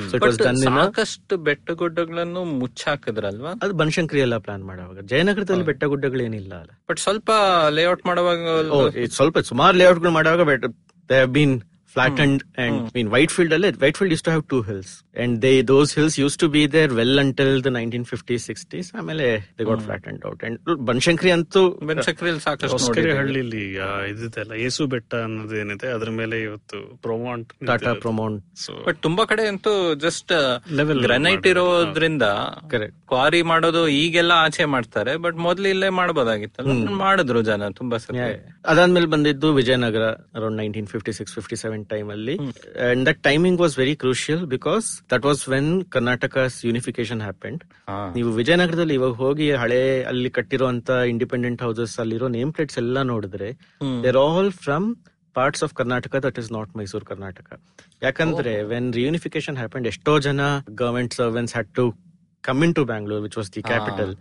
S6: ಸೊ ಇಟ್ ವಾಸ್ ಡನ್
S3: ಸಾಕಷ್ಟು ಬೆಟ್ಟ ಗುಡ್ಡಗಳನ್ನು ಮುಚ್ಚಾಕಿದ್ರಲ್ವಾ?
S6: ಅದು ಬನಶಂಕರಿ ಎಲ್ಲ ಪ್ಲಾನ್ ಮಾಡುವಾಗ. ಜಯನಗರದಲ್ಲಿ ಬೆಟ್ಟ ಗುಡ್ಡಗಳೇನಿಲ್ಲ
S3: ಬಟ್ ಸ್ವಲ್ಪ ಲೇಔಟ್ ಮಾಡುವಾಗ
S6: ಸ್ವಲ್ಪ ಸುಮಾರು ಲೇಔಟ್ಗಳು ಮಾಡುವಾಗ but they have been flattened and I mean Whitefield ಅಲ್ಲೇ Whitefield used to have two hills. And they those hills used to be there well until the 1950s 60s ಆಮೇಲೆ they got flattened out. And Banashankari ಅಂತೂ
S3: ಬೆನ್ಸಕ್ರಿಯಲ್ಲಿ ಸಾಕಷ್ಟು.
S2: ಹಳ್ಳಿಲಿ ಇದಿದೆಲ್ಲ ಏಸು ಬೆಟ್ಟ ಅನ್ನೋದೇನಿದೆ ಅದ್ರ ಮೇಲೆ ಇವತ್ತು ಪ್ರೊಮೋಂಟ್
S6: Tata ಪ್ರೊಮೌಂಟ್
S3: but ತುಂಬಾ ಕಡೆ ಅಂತೂ ಜಸ್ಟ್
S2: ಲೆವೆಲ್
S3: ಗ್ರನೈಟ್ ಇರೋದ್ರಿಂದ
S6: Correct.
S3: ಕ್ವಾರಿ ಮಾಡೋದು ಈಗೆಲ್ಲ ಆಚೆ ಮಾಡ್ತಾರೆ ಬಟ್ ಮೊದ್ಲು ಇಲ್ಲೇ ಮಾಡಬಹುದಾಗಿತ್ತಲ್ಲ ಮಾಡಿದ್ರು ಜನ ತುಂಬಾ ಸರಿ
S6: ಅದಾದ್ಮೇಲೆ ಬಂದಿದ್ದು Vijayanagar around nineteen fifty six fifty seven time ಅಲ್ಲಿ. And that timing was very crucial because that was when Karnataka unification happened ನೀವು ವಿಜಯನಗರದಲ್ಲಿ ಇವಾಗ ಹೋಗಿ ಹಳೆ ಅಲ್ಲಿ ಕಟ್ಟಿರುವಂತ ಇಂಡಿಪೆಂಡೆಂಟ್ ಹೌಸಸ್ ಅಲ್ಲಿರೋ ನೇಮ್ ಪ್ಲೇಟ್ಸ್ ಎಲ್ಲ ನೋಡಿದ್ರೆ they're all from parts of Karnataka that is not Mysuru Karnataka ಯಾಕಂದ್ರೆ ವೆನ್ ರಿಯೂನಿಫಿಕೇಶನ್ ಹ್ಯಾಪೆಂಡ್ ಎಷ್ಟೋ ಜನ government servants had to come into Bangalore which was the capital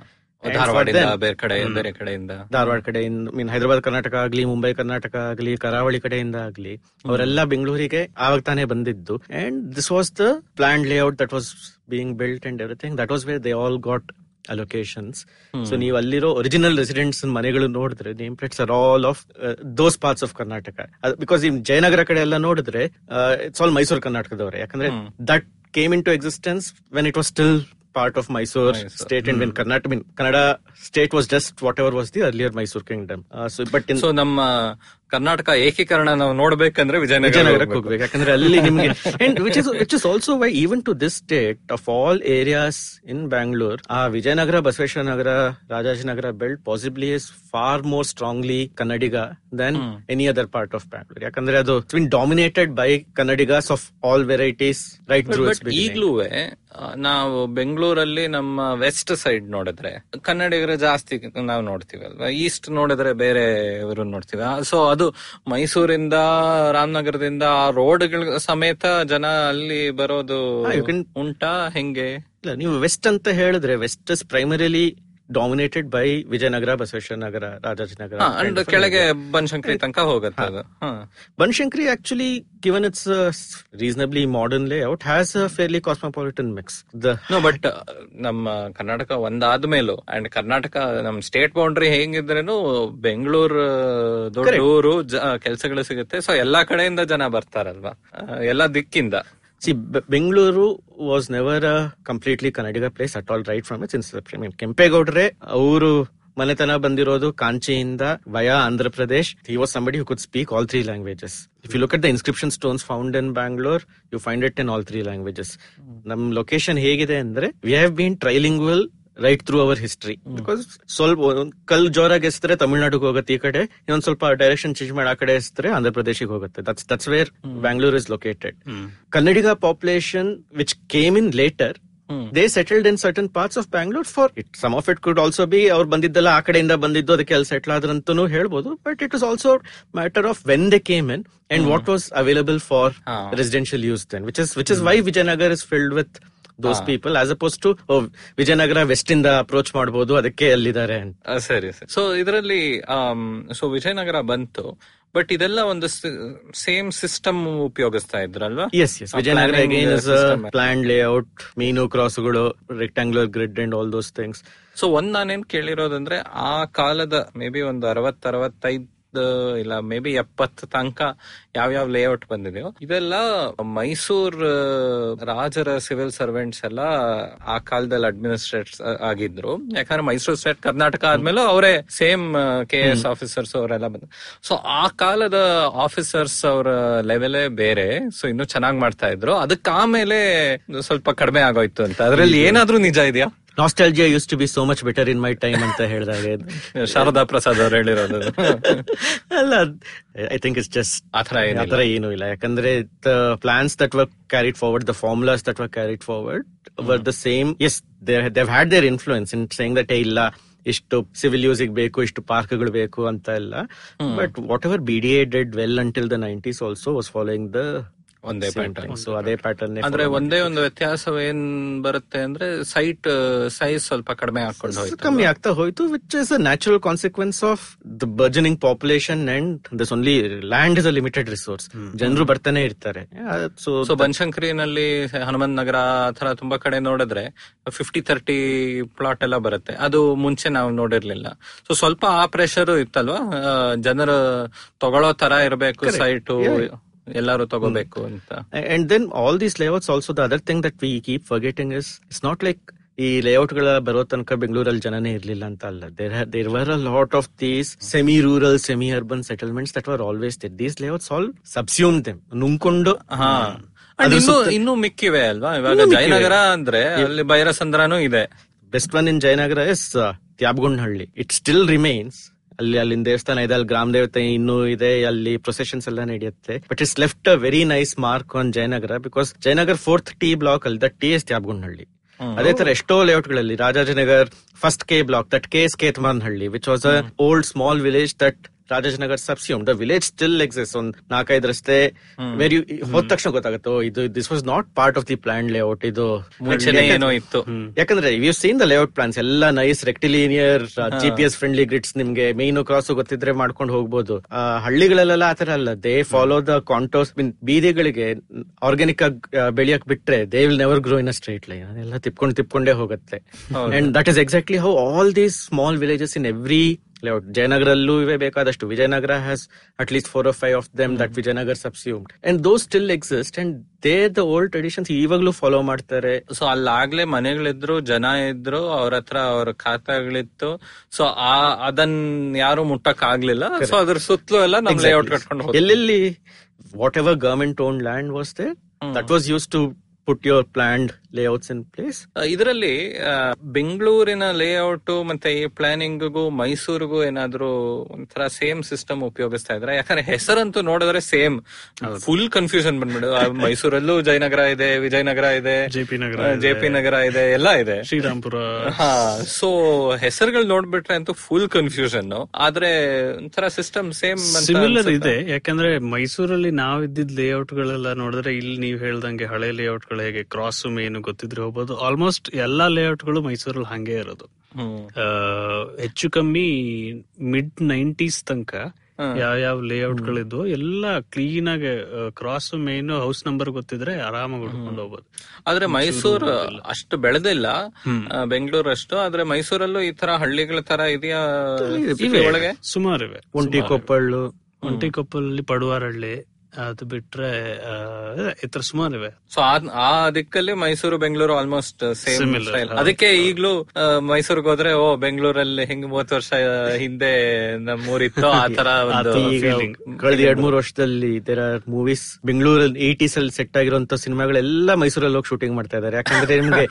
S3: ಧಾರವಾಡದಿಂದ ಬೇರೆ ಕಡೆ ಬೇರೆ ಕಡೆಯಿಂದ.
S6: ಧಾರವಾಡ ಕಡೆಯಿಂದ ಮೀನ್ ಹೈದರಾಬಾದ್ ಕರ್ನಾಟಕ ಆಗ್ಲಿ ಮುಂಬೈ ಕರ್ನಾಟಕ ಆಗ್ಲಿ ಕರಾವಳಿ ಕಡೆಯಿಂದ ಆಗ್ಲಿ ಅವರೆಲ್ಲ ಬೆಂಗಳೂರಿಗೆ ಆವಾಗ ತಾನೇ ಬಂದಿದ್ದು. And this was the plan layout that was being built and everything that was where they all got allocations so ನೀವು ಅಲ್ಲಿರೋ ಒರಿಜಿನಲ್ ರೆಸಿಡೆಂಟ್ಸ್ ಮನೆಗಳು ನೋಡಿದ್ರೆ name plates are all of those parts of Karnataka. Because ಈ ಜಯನಗರ ಕಡೆ ಎಲ್ಲ ನೋಡಿದ್ರೆ it's all Mysuru ಕರ್ನಾಟಕದವರೇ. ಯಾಕಂದ್ರೆ that came into existence when it was still part of Mysore state and when Karnataka, I mean, Kannada state was just whatever was the earlier Mysore kingdom. Uh, so, but in
S3: so, ನಮ್ಮ ಕರ್ನಾಟಕ ಏಕೀಕರಣ ನಾವು ನೋಡ್ಬೇಕಂದ್ರೆ ವಿಜಯನಗರ
S6: ವಿಜಯನಗರಕ್ಕೆ ಹೋಗ್ಬೇಕು. ಯಾಕಂದ್ರೆ ಅಲ್ಲಿ ನಿಮಗೆ which is which is also why even to this state of all areas in Bangalore ಆ Vijayanagar Basaveshwara Nagar Rajajinagar belt possibly is far more strongly Kannadiga than any other part of Bangalore ಯಾಕಂದ್ರೆ ಅದು been dominated by Kannadigas of all varieties right
S3: ಈಗ್ಲೂ ನಾವು ಬೆಂಗಳೂರಲ್ಲಿ ನಮ್ಮ West side ನೋಡಿದ್ರೆ ಕನ್ನಡಿಗರ ಜಾಸ್ತಿ ನಾವು ನೋಡ್ತೀವಿ ಅಲ್ವಾ ಈಸ್ಟ್ ನೋಡಿದ್ರೆ ಬೇರೆ ಇವರು ನೋಡ್ತೀವಿ? ಸೊ ಅದು ಮೈಸೂರಿಂದ ರಾಮನಗರದಿಂದ ಆ ರೋಡ್ಗಳ ಸಮೇತ ಜನ ಅಲ್ಲಿ ಬರೋದು
S6: can-
S3: ಉಂಟಾ? ಹೆಂಗೆ?
S6: ಇಲ್ಲ ನೀವು ವೆಸ್ಟ್ ಅಂತ ಹೇಳಿದ್ರೆ west is primarily dominated by Vijayanagar Basaveshwara Nagar Rajajinagar
S3: and ಕೆಳಗೆ ಬನ್ಶಂಕರಿ ತನಕ ಹೋಗುತ್ತೆ Banashankari actually
S6: given it's reasonably modern lay reasonably modern layout, fairly a mix cosmopolitan mix. The
S3: no but ನಮ್ಮ ಕರ್ನಾಟಕ ಒಂದಾದ್ಮೇಲೂ ಅಂಡ್ ಕರ್ನಾಟಕ ನಮ್ ಸ್ಟೇಟ್ ಬೌಂಡ್ರಿ ಹೆಂಗಿದ್ರೇನು ಬೆಂಗಳೂರು ದೊಡ್ಡ ಊರು ಕೆಲಸಗಳು ಸಿಗುತ್ತೆ. So ಎಲ್ಲಾ ಕಡೆಯಿಂದ ಜನ ಬರ್ತಾರಲ್ವಾ? ಎಲ್ಲಾ ದಿಕ್ಕಿಂದ.
S6: See, B- Bengaluru was never a completely Kannadiga place at all, right from its inception. I mean, ಕೆಂಪೇಗೌಡ್ರೆ ಅವರು ಮನೆತನ ಬಂದಿರೋದು ಕಾಂಚಿಯಿಂದ via Andhra Pradesh he was somebody who could speak all three languages if you look at the inscription stones found in Bangalore you find it in all three languages ನಮ್ location ಹೇಗಿದೆ ಅಂದ್ರೆ we have been trilingual right through our history because ಸ್ವಲ್ಪ ಒಂದ್ ಕಲ್ ಜೋರಾಗಿ ಎಸ್ತಾರೆ ತಮಿಳ್ನಾಡಿಗೆ ಹೋಗುತ್ತೆ ಈ ಕಡೆ ಇನ್ನೊಂದ್ ಸ್ವಲ್ಪ ಡೈರೆಕ್ಷನ್ ಚೇಂಜ್ ಮಾಡಿ ಆ ಕಡೆ ಎಸ್ತಾರೆ ಆಂಧ್ರ ಪ್ರದೇಶಿಗೆ ಹೋಗುತ್ತೆ that's that's where Bangalore is located Kannadiga population which came in later they settled in certain parts of Bangalore for it some of it could also be ಅವ್ರು ಬಂದಿದ್ದೆಲ್ಲ ಆ ಕಡೆಯಿಂದ ಬಂದಿದ್ದು ಅದಕ್ಕೆ ಅಲ್ಲಿ ಸೆಟ್ಲ್ ಆದ್ರಂತೂ ಹೇಳ್ಬೋದು. But it is also matter of when they came in and what was available for residential use then which is which is why Vijayanagar is filled with those people as opposed to Vijayanagar west ಇಂದ approach ಮಾಡಬಹುದು ಅದಕ್ಕೆ ಅಲ್ಲಿದ್ದಾರೆ
S3: ಸರಿ ಸರಿ. So ಇದರಲ್ಲಿ so Vijayanagara ಬಂತು but ಇದೆಲ್ಲ ಒಂದು same system ಉಪಯೋಗಿಸ್ತಾ ಇದ್ರಲ್ವಾ?
S6: Yes yes Vijayanagar plan layout ಮೀನು ಕ್ರಾಸ್ಗಳು rectangular grid and all those things
S3: so ಒಂದ್ ನಾನೇನ್ ಕೇಳಿರೋದಂದ್ರೆ ಆ ಕಾಲದ ಮೇ ಬಿ ಒಂದು ಅರವತ್ ಅರವತ್ತೈದ್ ಇಲ್ಲ ಮೇ ಬಿ ಎಪ್ಪತ್ತು ತನಕ ಯಾವ್ಯಾವ ಲೇಔಟ್ ಬಂದಿದೆಯೋ ಇದೆಲ್ಲ ಮೈಸೂರ್ ರಾಜರ ಸಿವಿಲ್ ಸರ್ವೆಂಟ್ಸ್ ಎಲ್ಲ ಆ ಕಾಲದಲ್ಲಿ ಅಡ್ಮಿನಿಸ್ಟ್ರೇಟ್ಸ್ ಆಗಿದ್ರು. ಯಾಕಂದ್ರೆ ಮೈಸೂರು ಸ್ಟೇಟ್ ಕರ್ನಾಟಕ ಆದ್ಮೇಲೆ ಅವರೇ ಸೇಮ್ ಕೆ ಎಸ್ ಆಫೀಸರ್ಸ್ ಅವರೆಲ್ಲ ಬಂದ್ರು. ಸೊ ಆ ಕಾಲದ ಆಫೀಸರ್ಸ್ ಅವರ ಲೆವೆಲೇ ಬೇರೆ. ಸೊ ಇನ್ನು ಚೆನ್ನಾಗಿ ಮಾಡ್ತಾ ಇದ್ರು. ಅದಕ್ಕೆ ಆಮೇಲೆ ಸ್ವಲ್ಪ ಕಡಿಮೆ ಆಗೋಯ್ತು ಅಂತ. ಅದ್ರಲ್ಲಿ ಏನಾದ್ರೂ ನಿಜ ಇದೆಯಾ?
S6: Nostalgia used to be so much better in my time ಅಂತ ಹೇಳಿದಾಗ.
S3: ಶಾರದಾ ಪ್ರಸಾದ್ ಅವ್ರು ಹೇಳಿರೋದು.
S6: ಅಲ್ಲ ಐ ಥಿಂಕ್ ಇಟ್ಸ್ ಜಸ್ಟ್
S3: ಆತರ ತರ
S6: ಆತರ ಏನು ಇಲ್ಲ. ಯಾಕಂದ್ರೆ the plans that were carried forward the formulas that were carried forward were the same as they've had their influence in saying that ಇಲ್ಲ ಇಷ್ಟು ಸಿವಿಲ್ ಯೂಸಿಗೆ ಬೇಕು ಇಷ್ಟು ಪಾರ್ಕ್ಗಳು ಬೇಕು ಅಂತ ಎಲ್ಲ. But whatever B D A did well until the nineties also was following the
S3: ಒಂದೇ pattern
S6: so ಅದೇ pattern
S3: ಅಂದ್ರೆ ಒಂದೇ ಒಂದು ವ್ಯತ್ಯಾಸ ಏನ್ ಬರುತ್ತೆ ಅಂದ್ರೆ ಸೈಟ್ ಸೈಜ್ ಸ್ವಲ್ಪ ಕಡಿಮೆ ಹಾಕೊಂಡು ಹೋಯ್ತು
S6: ಕಮ್ಮಿ ಆಗ್ತಾ ಹೋಯ್ತು which is a natural consequence of the burgeoning population and this only land is a limited resource ಜನರು ಬರ್ತಾನೆ ಇರ್ತಾರೆ. ಸೊ
S3: ಸೊ ಬನಶಂಕರಿನಲ್ಲಿ ಹನುಮಂತ ನಗರ ಆತರ ತರ ತುಂಬಾ ಕಡೆ ನೋಡಿದ್ರೆ ಫಿಫ್ಟಿ ತರ್ಟಿ ಪ್ಲಾಟ್ ಎಲ್ಲ ಬರುತ್ತೆ. ಅದು ಮುಂಚೆ ನಾವು ನೋಡಿರ್ಲಿಲ್ಲ. ಸೊ ಸ್ವಲ್ಪ ಆ ಪ್ರೆಷರ್ ಇತ್ತಲ್ವಾ? ಜನರು ತಗೊಳ್ಳೋ ತರ ಇರಬೇಕು ಸೈಟು ಎಲ್ಲಾರು ತಗೋಬೇಕು ಅಂತ.
S6: And then all these layouts also the other thing that we keep forgetting is it's not like ಈ ಲೇಔಟ್ಗಳ ಬರೋ ತನಕ ಬೆಂಗಳೂರಲ್ಲಿ ಜನನೇ ಇರ್ಲಿಲ್ಲ ಅಂತ ಅಲ್ಲ. There there were a lot of these semi rural semi urban settlements that were always there these layouts all subsume them ನುಂಕೊಂಡು
S3: ಹಾ ಇನ್ನು ಇನ್ನು ಮಿಕ್ಕಿವೆ ಅಲ್ವಾ? ಇವಾಗ ಜಯನಗರ ಅಂದ್ರೆ ಅಲ್ಲಿ ಬೈರಸಂದ್ರನೂ ಇದೆ.
S6: Best one in Jayanagar is Tyabgundahalli it still remains ಅಲ್ಲಿ ಅಲ್ಲಿಂದ ದೇವಸ್ಥಾನ ಇದೆ ಅಲ್ಲಿ ಗ್ರಾಮ ದೇವತೆ ಇನ್ನೂ ಇದೆ ಅಲ್ಲಿ ಪ್ರೊಸೆಷನ್ಸ್ ಎಲ್ಲ ನಡೆಯುತ್ತೆ. But it's left a very nice mark on Jayanagar because Jayanagar fourth T block ಅಲ್ಲಿ ದಟ್ ಟಿ ಎಸ್ ತ್ಯಾಬ್ಗುಂಡಹಳ್ಳಿ ಅದೇ ತರ ಎಷ್ಟೋ ಲೇಔಟ್ಗಳಲ್ಲಿ Rajajinagar first K block that K S Kethamaranahalli which was a old small village that Rajajinagar subsume the village still exist ಒಂದ್ ನಾಲ್ಕೈದು ರಸ್ತೆ. ಮೇರಿ ಹೋದ ತಕ್ಷಣ ಗೊತ್ತಾಗುತ್ತೆ ಇದು this was not part of the plan layout ಇದು
S3: ಏನೋ ಇತ್ತು.
S6: ಯಾಕಂದ್ರೆ you seen the layout plans ಎಲ್ಲ nice rectilinear G P S friendly grids ನಿಮ್ಗೆ ಮೇನ್ ಕ್ರಾಸ್ ಗೊತ್ತಿದ್ರೆ ಮಾಡ್ಕೊಂಡು ಹೋಗ್ಬೋದು. ಹಳ್ಳಿಗಳಲ್ಲೆಲ್ಲ ಆತರ ಅಲ್ಲ. They follow the contours mean ಬೀದಿಗಳಿಗೆ organic ಆಗಿ ಬೆಳೆಯಕ್ ಬಿಟ್ರೆ they will never grow in a straight line ಎಲ್ಲ ತಿಪ್ಕೊಂಡು ತಿಪ್ಕೊಂಡೇ ಹೋಗುತ್ತೆ. And that is exactly how all these small villages in every layout ಜಯನಗರಲ್ಲೂ ಇವೆ ಬೇಕಾದಷ್ಟು. Vijayanagar has at least four or five of them that Vijayanagar subsumed and though still exist and they the old traditions ಇವಾಗ್ಲೂ follow ಮಾಡ್ತಾರೆ.
S3: So ಅಲ್ಲಾಗ್ಲೇ ಮನೆಗಳಿದ್ರು ಜನ ಇದ್ರು ಅವ್ರ ಹತ್ರ ಅವ್ರ ಖಾತಾಗಳಿತ್ತು. ಸೊ ಆ ಅದನ್ ಯಾರು ಮುಟ್ಟಕ್ ಆಗ್ಲಿಲ್ಲ ಸೊ ಅದ್ರ ಸುತ್ತಲೂ ಎಲ್ಲ ನಮ್ ಲೇಔಟ್ ಕಟ್ಕೊಂಡು
S6: ಎಲ್ಲೆಲ್ಲಿ whatever government own land was they that was used to put your planned layouts in place
S3: ಇದರಲ್ಲಿ ಬೆಂಗಳೂರಿನ ಲೇಔಟ್ ಮತ್ತೆ ಈ ಪ್ಲಾನಿಂಗ್ಗೂ ಮೈಸೂರಿಗೂ ಏನಾದ್ರೂ ಒಂಥರ ಸೇಮ್ ಸಿಸ್ಟಮ್ ಉಪಯೋಗಿಸ್ತಾ ಇದ್ರೆ ಯಾಕಂದ್ರೆ ಹೆಸರಂತೂ ನೋಡಿದ್ರೆ ಸೇಮ್. ಫುಲ್ ಕನ್ಫ್ಯೂಷನ್ ಬಂದ್ಬಿಡು. ಮೈಸೂರಲ್ಲೂ ಜಯನಗರ ಇದೆ ವಿಜಯನಗರ ಇದೆ
S2: ಜೆಪಿ ನಗರ
S3: ಜೆಪಿ ನಗರ ಇದೆ ಎಲ್ಲ ಇದೆ.
S2: ಶ್ರೀರಾಮ್ಪುರ.
S3: ಹಾ ಸೊ ಹೆಸರುಗಳು ನೋಡ್ಬಿಟ್ರೆ ಅಂತೂ ಫುಲ್ ಕನ್ಫ್ಯೂಷನ್ ಆದ್ರೆ ಒಂಥರ ಸಿಸ್ಟಮ್ ಸೇಮ್
S2: ಸಿಮಿಲರ್ ಇದೆ ಯಾಕಂದ್ರೆ ಮೈಸೂರಲ್ಲಿ ನಾವ್ ಇದ್ದಿದ್ ಲೇಔಟ್ ಗಳೆಲ್ಲ ನೋಡಿದ್ರೆ ಇಲ್ಲಿ ನೀವ್ ಹೇಳ್ದಂಗೆ ಹಳೆ ಲೇಔಟ್ ಗಳು ಹೇಗೆ ಕ್ರಾಸ್ ಮೇನ್ ಗೊತ್ತಿದ್ರೆ ಹೋಗ್ಬೋದು. ಆಲ್ಮೋಸ್ಟ್ ಎಲ್ಲಾ ಲೇಔಟ್ಗಳು ಮೈಸೂರಲ್ಲಿ ಹಂಗೆ ಇರೋದು. ಹೆಚ್ಚು ಕಮ್ಮಿ ಮಿಡ್ ನೈಂಟೀಸ್ ತನಕ ಯಾವ ಯಾವ ಲೇಔಟ್ ಗಳಿದ್ವು ಎಲ್ಲ ಕ್ಲೀನ್ ಆಗಿ ಕ್ರಾಸ್ ಮೇನ್ ಹೌಸ್ ನಂಬರ್ ಗೊತ್ತಿದ್ರೆ ಆರಾಮಾಗಿ ಹುಡ್ಕೊಂಡು ಹೋಗ್ಬೋದು.
S3: ಆದ್ರೆ ಮೈಸೂರು ಅಷ್ಟು ಬೆಳೆದಿಲ್ಲ. ಬೆಂಗಳೂರು ಅಷ್ಟು. ಆದ್ರೆ ಮೈಸೂರಲ್ಲೂ ಈ ತರ ಹಳ್ಳಿಗಳ ತರ ಇದೆಯಾ? ಒಳಗೆ?
S2: ಸುಮಾರು ಇವೆ
S6: ಒಂಟಿ ಕೊಪ್ಪಳು
S2: ಒಂಟಿಕೊಪ್ಪಲಲ್ಲಿ ಪಡುವಾರಹಳ್ಳಿ ಅದು ಬಿಟ್ರೆ ಇತರ ಇದೆ, ಸುಮಾರು ಇವೆ.
S3: ಸೊ ಆ ದಿಕ್ಕಲ್ಲಿ ಮೈಸೂರು ಬೆಂಗಳೂರು ಆಲ್ಮೋಸ್ಟ್ ಸೇಮ್ ಅದಕ್ಕೆ ಈಗ್ಲೂ ಮೈಸೂರಿಗೆ ಹೋದ್ರೆ ಓ ಬೆಂಗಳೂರಲ್ಲಿ ಹೆಂಗ್ ಮೂವತ್ ವರ್ಷ ಹಿಂದೆ ನಮ್ಮೂರಿತ್ತು ಆ ತರ
S6: ಕಳೆದ ಎರಡ್ ಮೂರು ವರ್ಷದಲ್ಲಿ ದೇರ್ ಆರ್ ಮೂವೀಸ್ ಬೆಂಗಳೂರಲ್ಲಿ ಏಟೀಸ್ ಅಲ್ಲಿ ಸೆಟ್ ಆಗಿರುವಂತ ಸಿನಿಮಾಗಳೆಲ್ಲ ಮೈಸೂರಲ್ಲಿ ಹೋಗಿ ಶೂಟಿಂಗ್ ಮಾಡ್ತಾ ಇದಾರೆ. ಯಾಕಂದ್ರೆ ನಿಮ್ಗೆ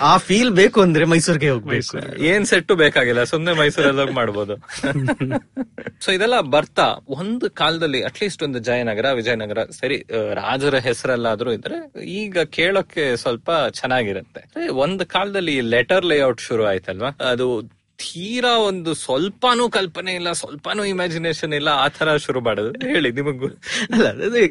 S6: ಆ ಫೀಲ್ ಬೇಕು ಅಂದ್ರೆ ಮೈಸೂರಿಗೆ ಹೋಗ್ಬೇಕು.
S3: ಏನ್ ಸೆಟ್ಟು ಬೇಕಾಗಿಲ್ಲ ಸುಮ್ನೆ ಮೈಸೂರಲ್ಲಿ ಹೋಗಿ ಮಾಡ್ಬೋದು. ಸೊ ಇದೆಲ್ಲ ಬರ್ತಾ ಒಂದು ಕಾಲದಲ್ಲಿ ಅಟ್ಲೀಸ್ಟ್ ಒಂದು ಜಯನಗರ ವಿಜಯನಗರ ಸರಿ ರಾಜರ ಹೆಸರಲ್ಲಾದ್ರೂ ಇದ್ರೆ ಈಗ ಕೇಳೋಕೆ ಸ್ವಲ್ಪ ಚೆನ್ನಾಗಿರುತ್ತೆ. ಒಂದ್ ಒಂದು ಕಾಲದಲ್ಲಿ ಲೆಟರ್ ಲೇಔಟ್ ಶುರು ಆಯ್ತಲ್ವಾ? ಅದು ತೀರಾ ಒಂದು ಸ್ವಲ್ಪನೂ ಕಲ್ಪನೆ ಇಲ್ಲ ಸ್ವಲ್ಪನೂ ಇಮ್ಯಾಜಿನೇಷನ್ ಇಲ್ಲ ಆ ತರ ಶುರು ಮಾಡೋದು. ಹೇಳಿ ನಿಮಗೂ.
S6: ಅಲ್ಲ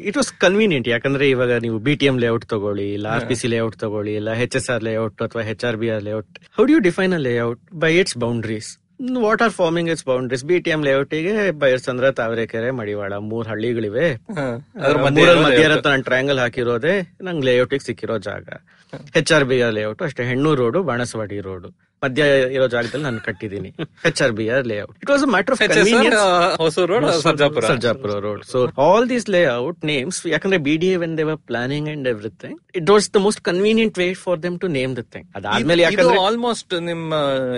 S6: ಇಟ್ ವಾಸ್ ಕನ್ವೀನಿಯಂಟ್ ಯಾಕಂದ್ರೆ ಇವಾಗ ನೀವು ಬಿ ಟಿ ಎಂ ಲೇಔಟ್ ತಗೊಳ್ಳಿ ಇಲ್ಲ ಆರ್ ಪಿ ಸಿ ಲೇಔಟ್ ತಗೊಳ್ಳಿ ಇಲ್ಲ ಎಚ್ ಎಸ್ ಆರ್ ಲೇಔಟ್ ಅಥವಾ H R B R layout how do you define a layout by its boundaries what are forming its boundaries B T M ಲೇಔಟಿಗೆ Byrasandra Tavarekere ಮಡಿವಾಳ ಮೂರ್ ಹಳ್ಳಿಗಳಿವೆ.
S3: ಮಧ್ಯ
S6: ನಾನು triangle ಹಾಕಿರೋದೇ ನಂಗೆ ಲೇಔಟಿಗೆ ಸಿಕ್ಕಿರೋ ಜಾಗ. ಎಚ್ ಆರ್ ಬಿ ಲೇಔಟ್ ಅಷ್ಟೇ. ಹೆಣ್ಣೂರು ರೋಡು ಬಾಣಸವಾಡಿ ರೋಡು ಮಧ್ಯ ಇರೋ ಜಾಗದಲ್ಲಿ ನಾನು ಕಟ್ಟಿದ್ದೀನಿ. H R B R layout it was a matter of
S3: Sarjapur
S6: Sarjapur road so all these layout names ಯಾಕಂದ್ರೆ B D N when they were planning and everything it was the most convenient way for them to name the thing ಅದಾದ್ಮೇಲೆ ಯಾಕಂದ್ರೆ
S3: almost ನಿಮ್ಮ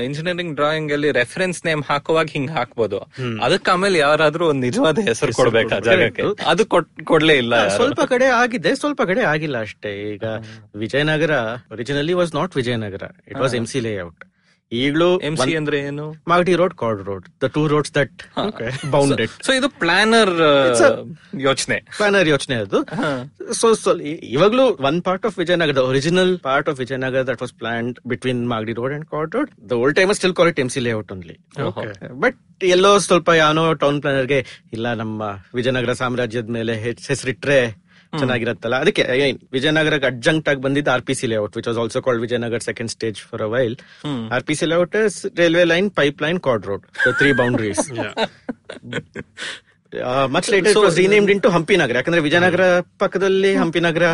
S3: engineering drawing ಅಲ್ಲಿ reference name ಹಾಕುವಾಗ ಹಿಂಗ್ ಹಾಕ್ಬೋದು. ಅದಕ್ಕೆ ಆಮೇಲೆ ಯಾರಾದ್ರೂ ಒಂದು ನಿಜವಾದ ಹೆಸರು ಕೊಡ್ಬೇಕು ಜಾಗಕ್ಕೆ? ಅದು ಕೊಡ್ಲೇ ಇಲ್ಲ
S6: ಸ್ವಲ್ಪ ಕಡೆ ಆಗಿದೆ ಸ್ವಲ್ಪ ಕಡೆ ಆಗಿಲ್ಲ ಅಷ್ಟೇ. ಈಗ Vijayanagar originally was not Vijayanagar. It was M C layout ಈಗಲೂ
S3: ಎಂ ಸಿ ಅಂದ್ರೆ ಏನು?
S6: Magadi road chord road the two roads that bounded
S3: so ಇದು ಪ್ಲಾನರ್ ಯೋಚನೆ.
S6: ಪ್ಲಾನರ್ ಯೋಚನೆ ಅದು. ಸೊ ಸೊ ಇವಾಗ್ಲೂ one part of Vijayanagar original part of Vijayanagar that was plan between Magadi road and chord road the old time still call it M C layout only but ಎಲ್ಲೋ ಸ್ವಲ್ಪ ಯಾವನೋ town ಪ್ಲಾನರ್ಗೆ ಇಲ್ಲ ನಮ್ಮ ವಿಜಯನಗರ ಸಾಮ್ರಾಜ್ಯದ ಮೇಲೆ ಹೆಸರಿಟ್ರೆ ಚೆನ್ನಾಗಿರತ್ತಲ್ಲ? ಅದಕ್ಕೆ ಏನ್ ವಿಜಯನಗರಕ್ಕೆ adjunct ಆಗಿ ಬಂದಿದ್ದ R P C layout which was also called Vijayanagar second stage for a while R P C layout railway line pipe line chord road three boundaries much later was renamed into Hampi Nagar ಯಾಕಂದ್ರೆ ವಿಜಯನಗರ ಪಕ್ಕದಲ್ಲಿ ಹಂಪಿ ನಗರ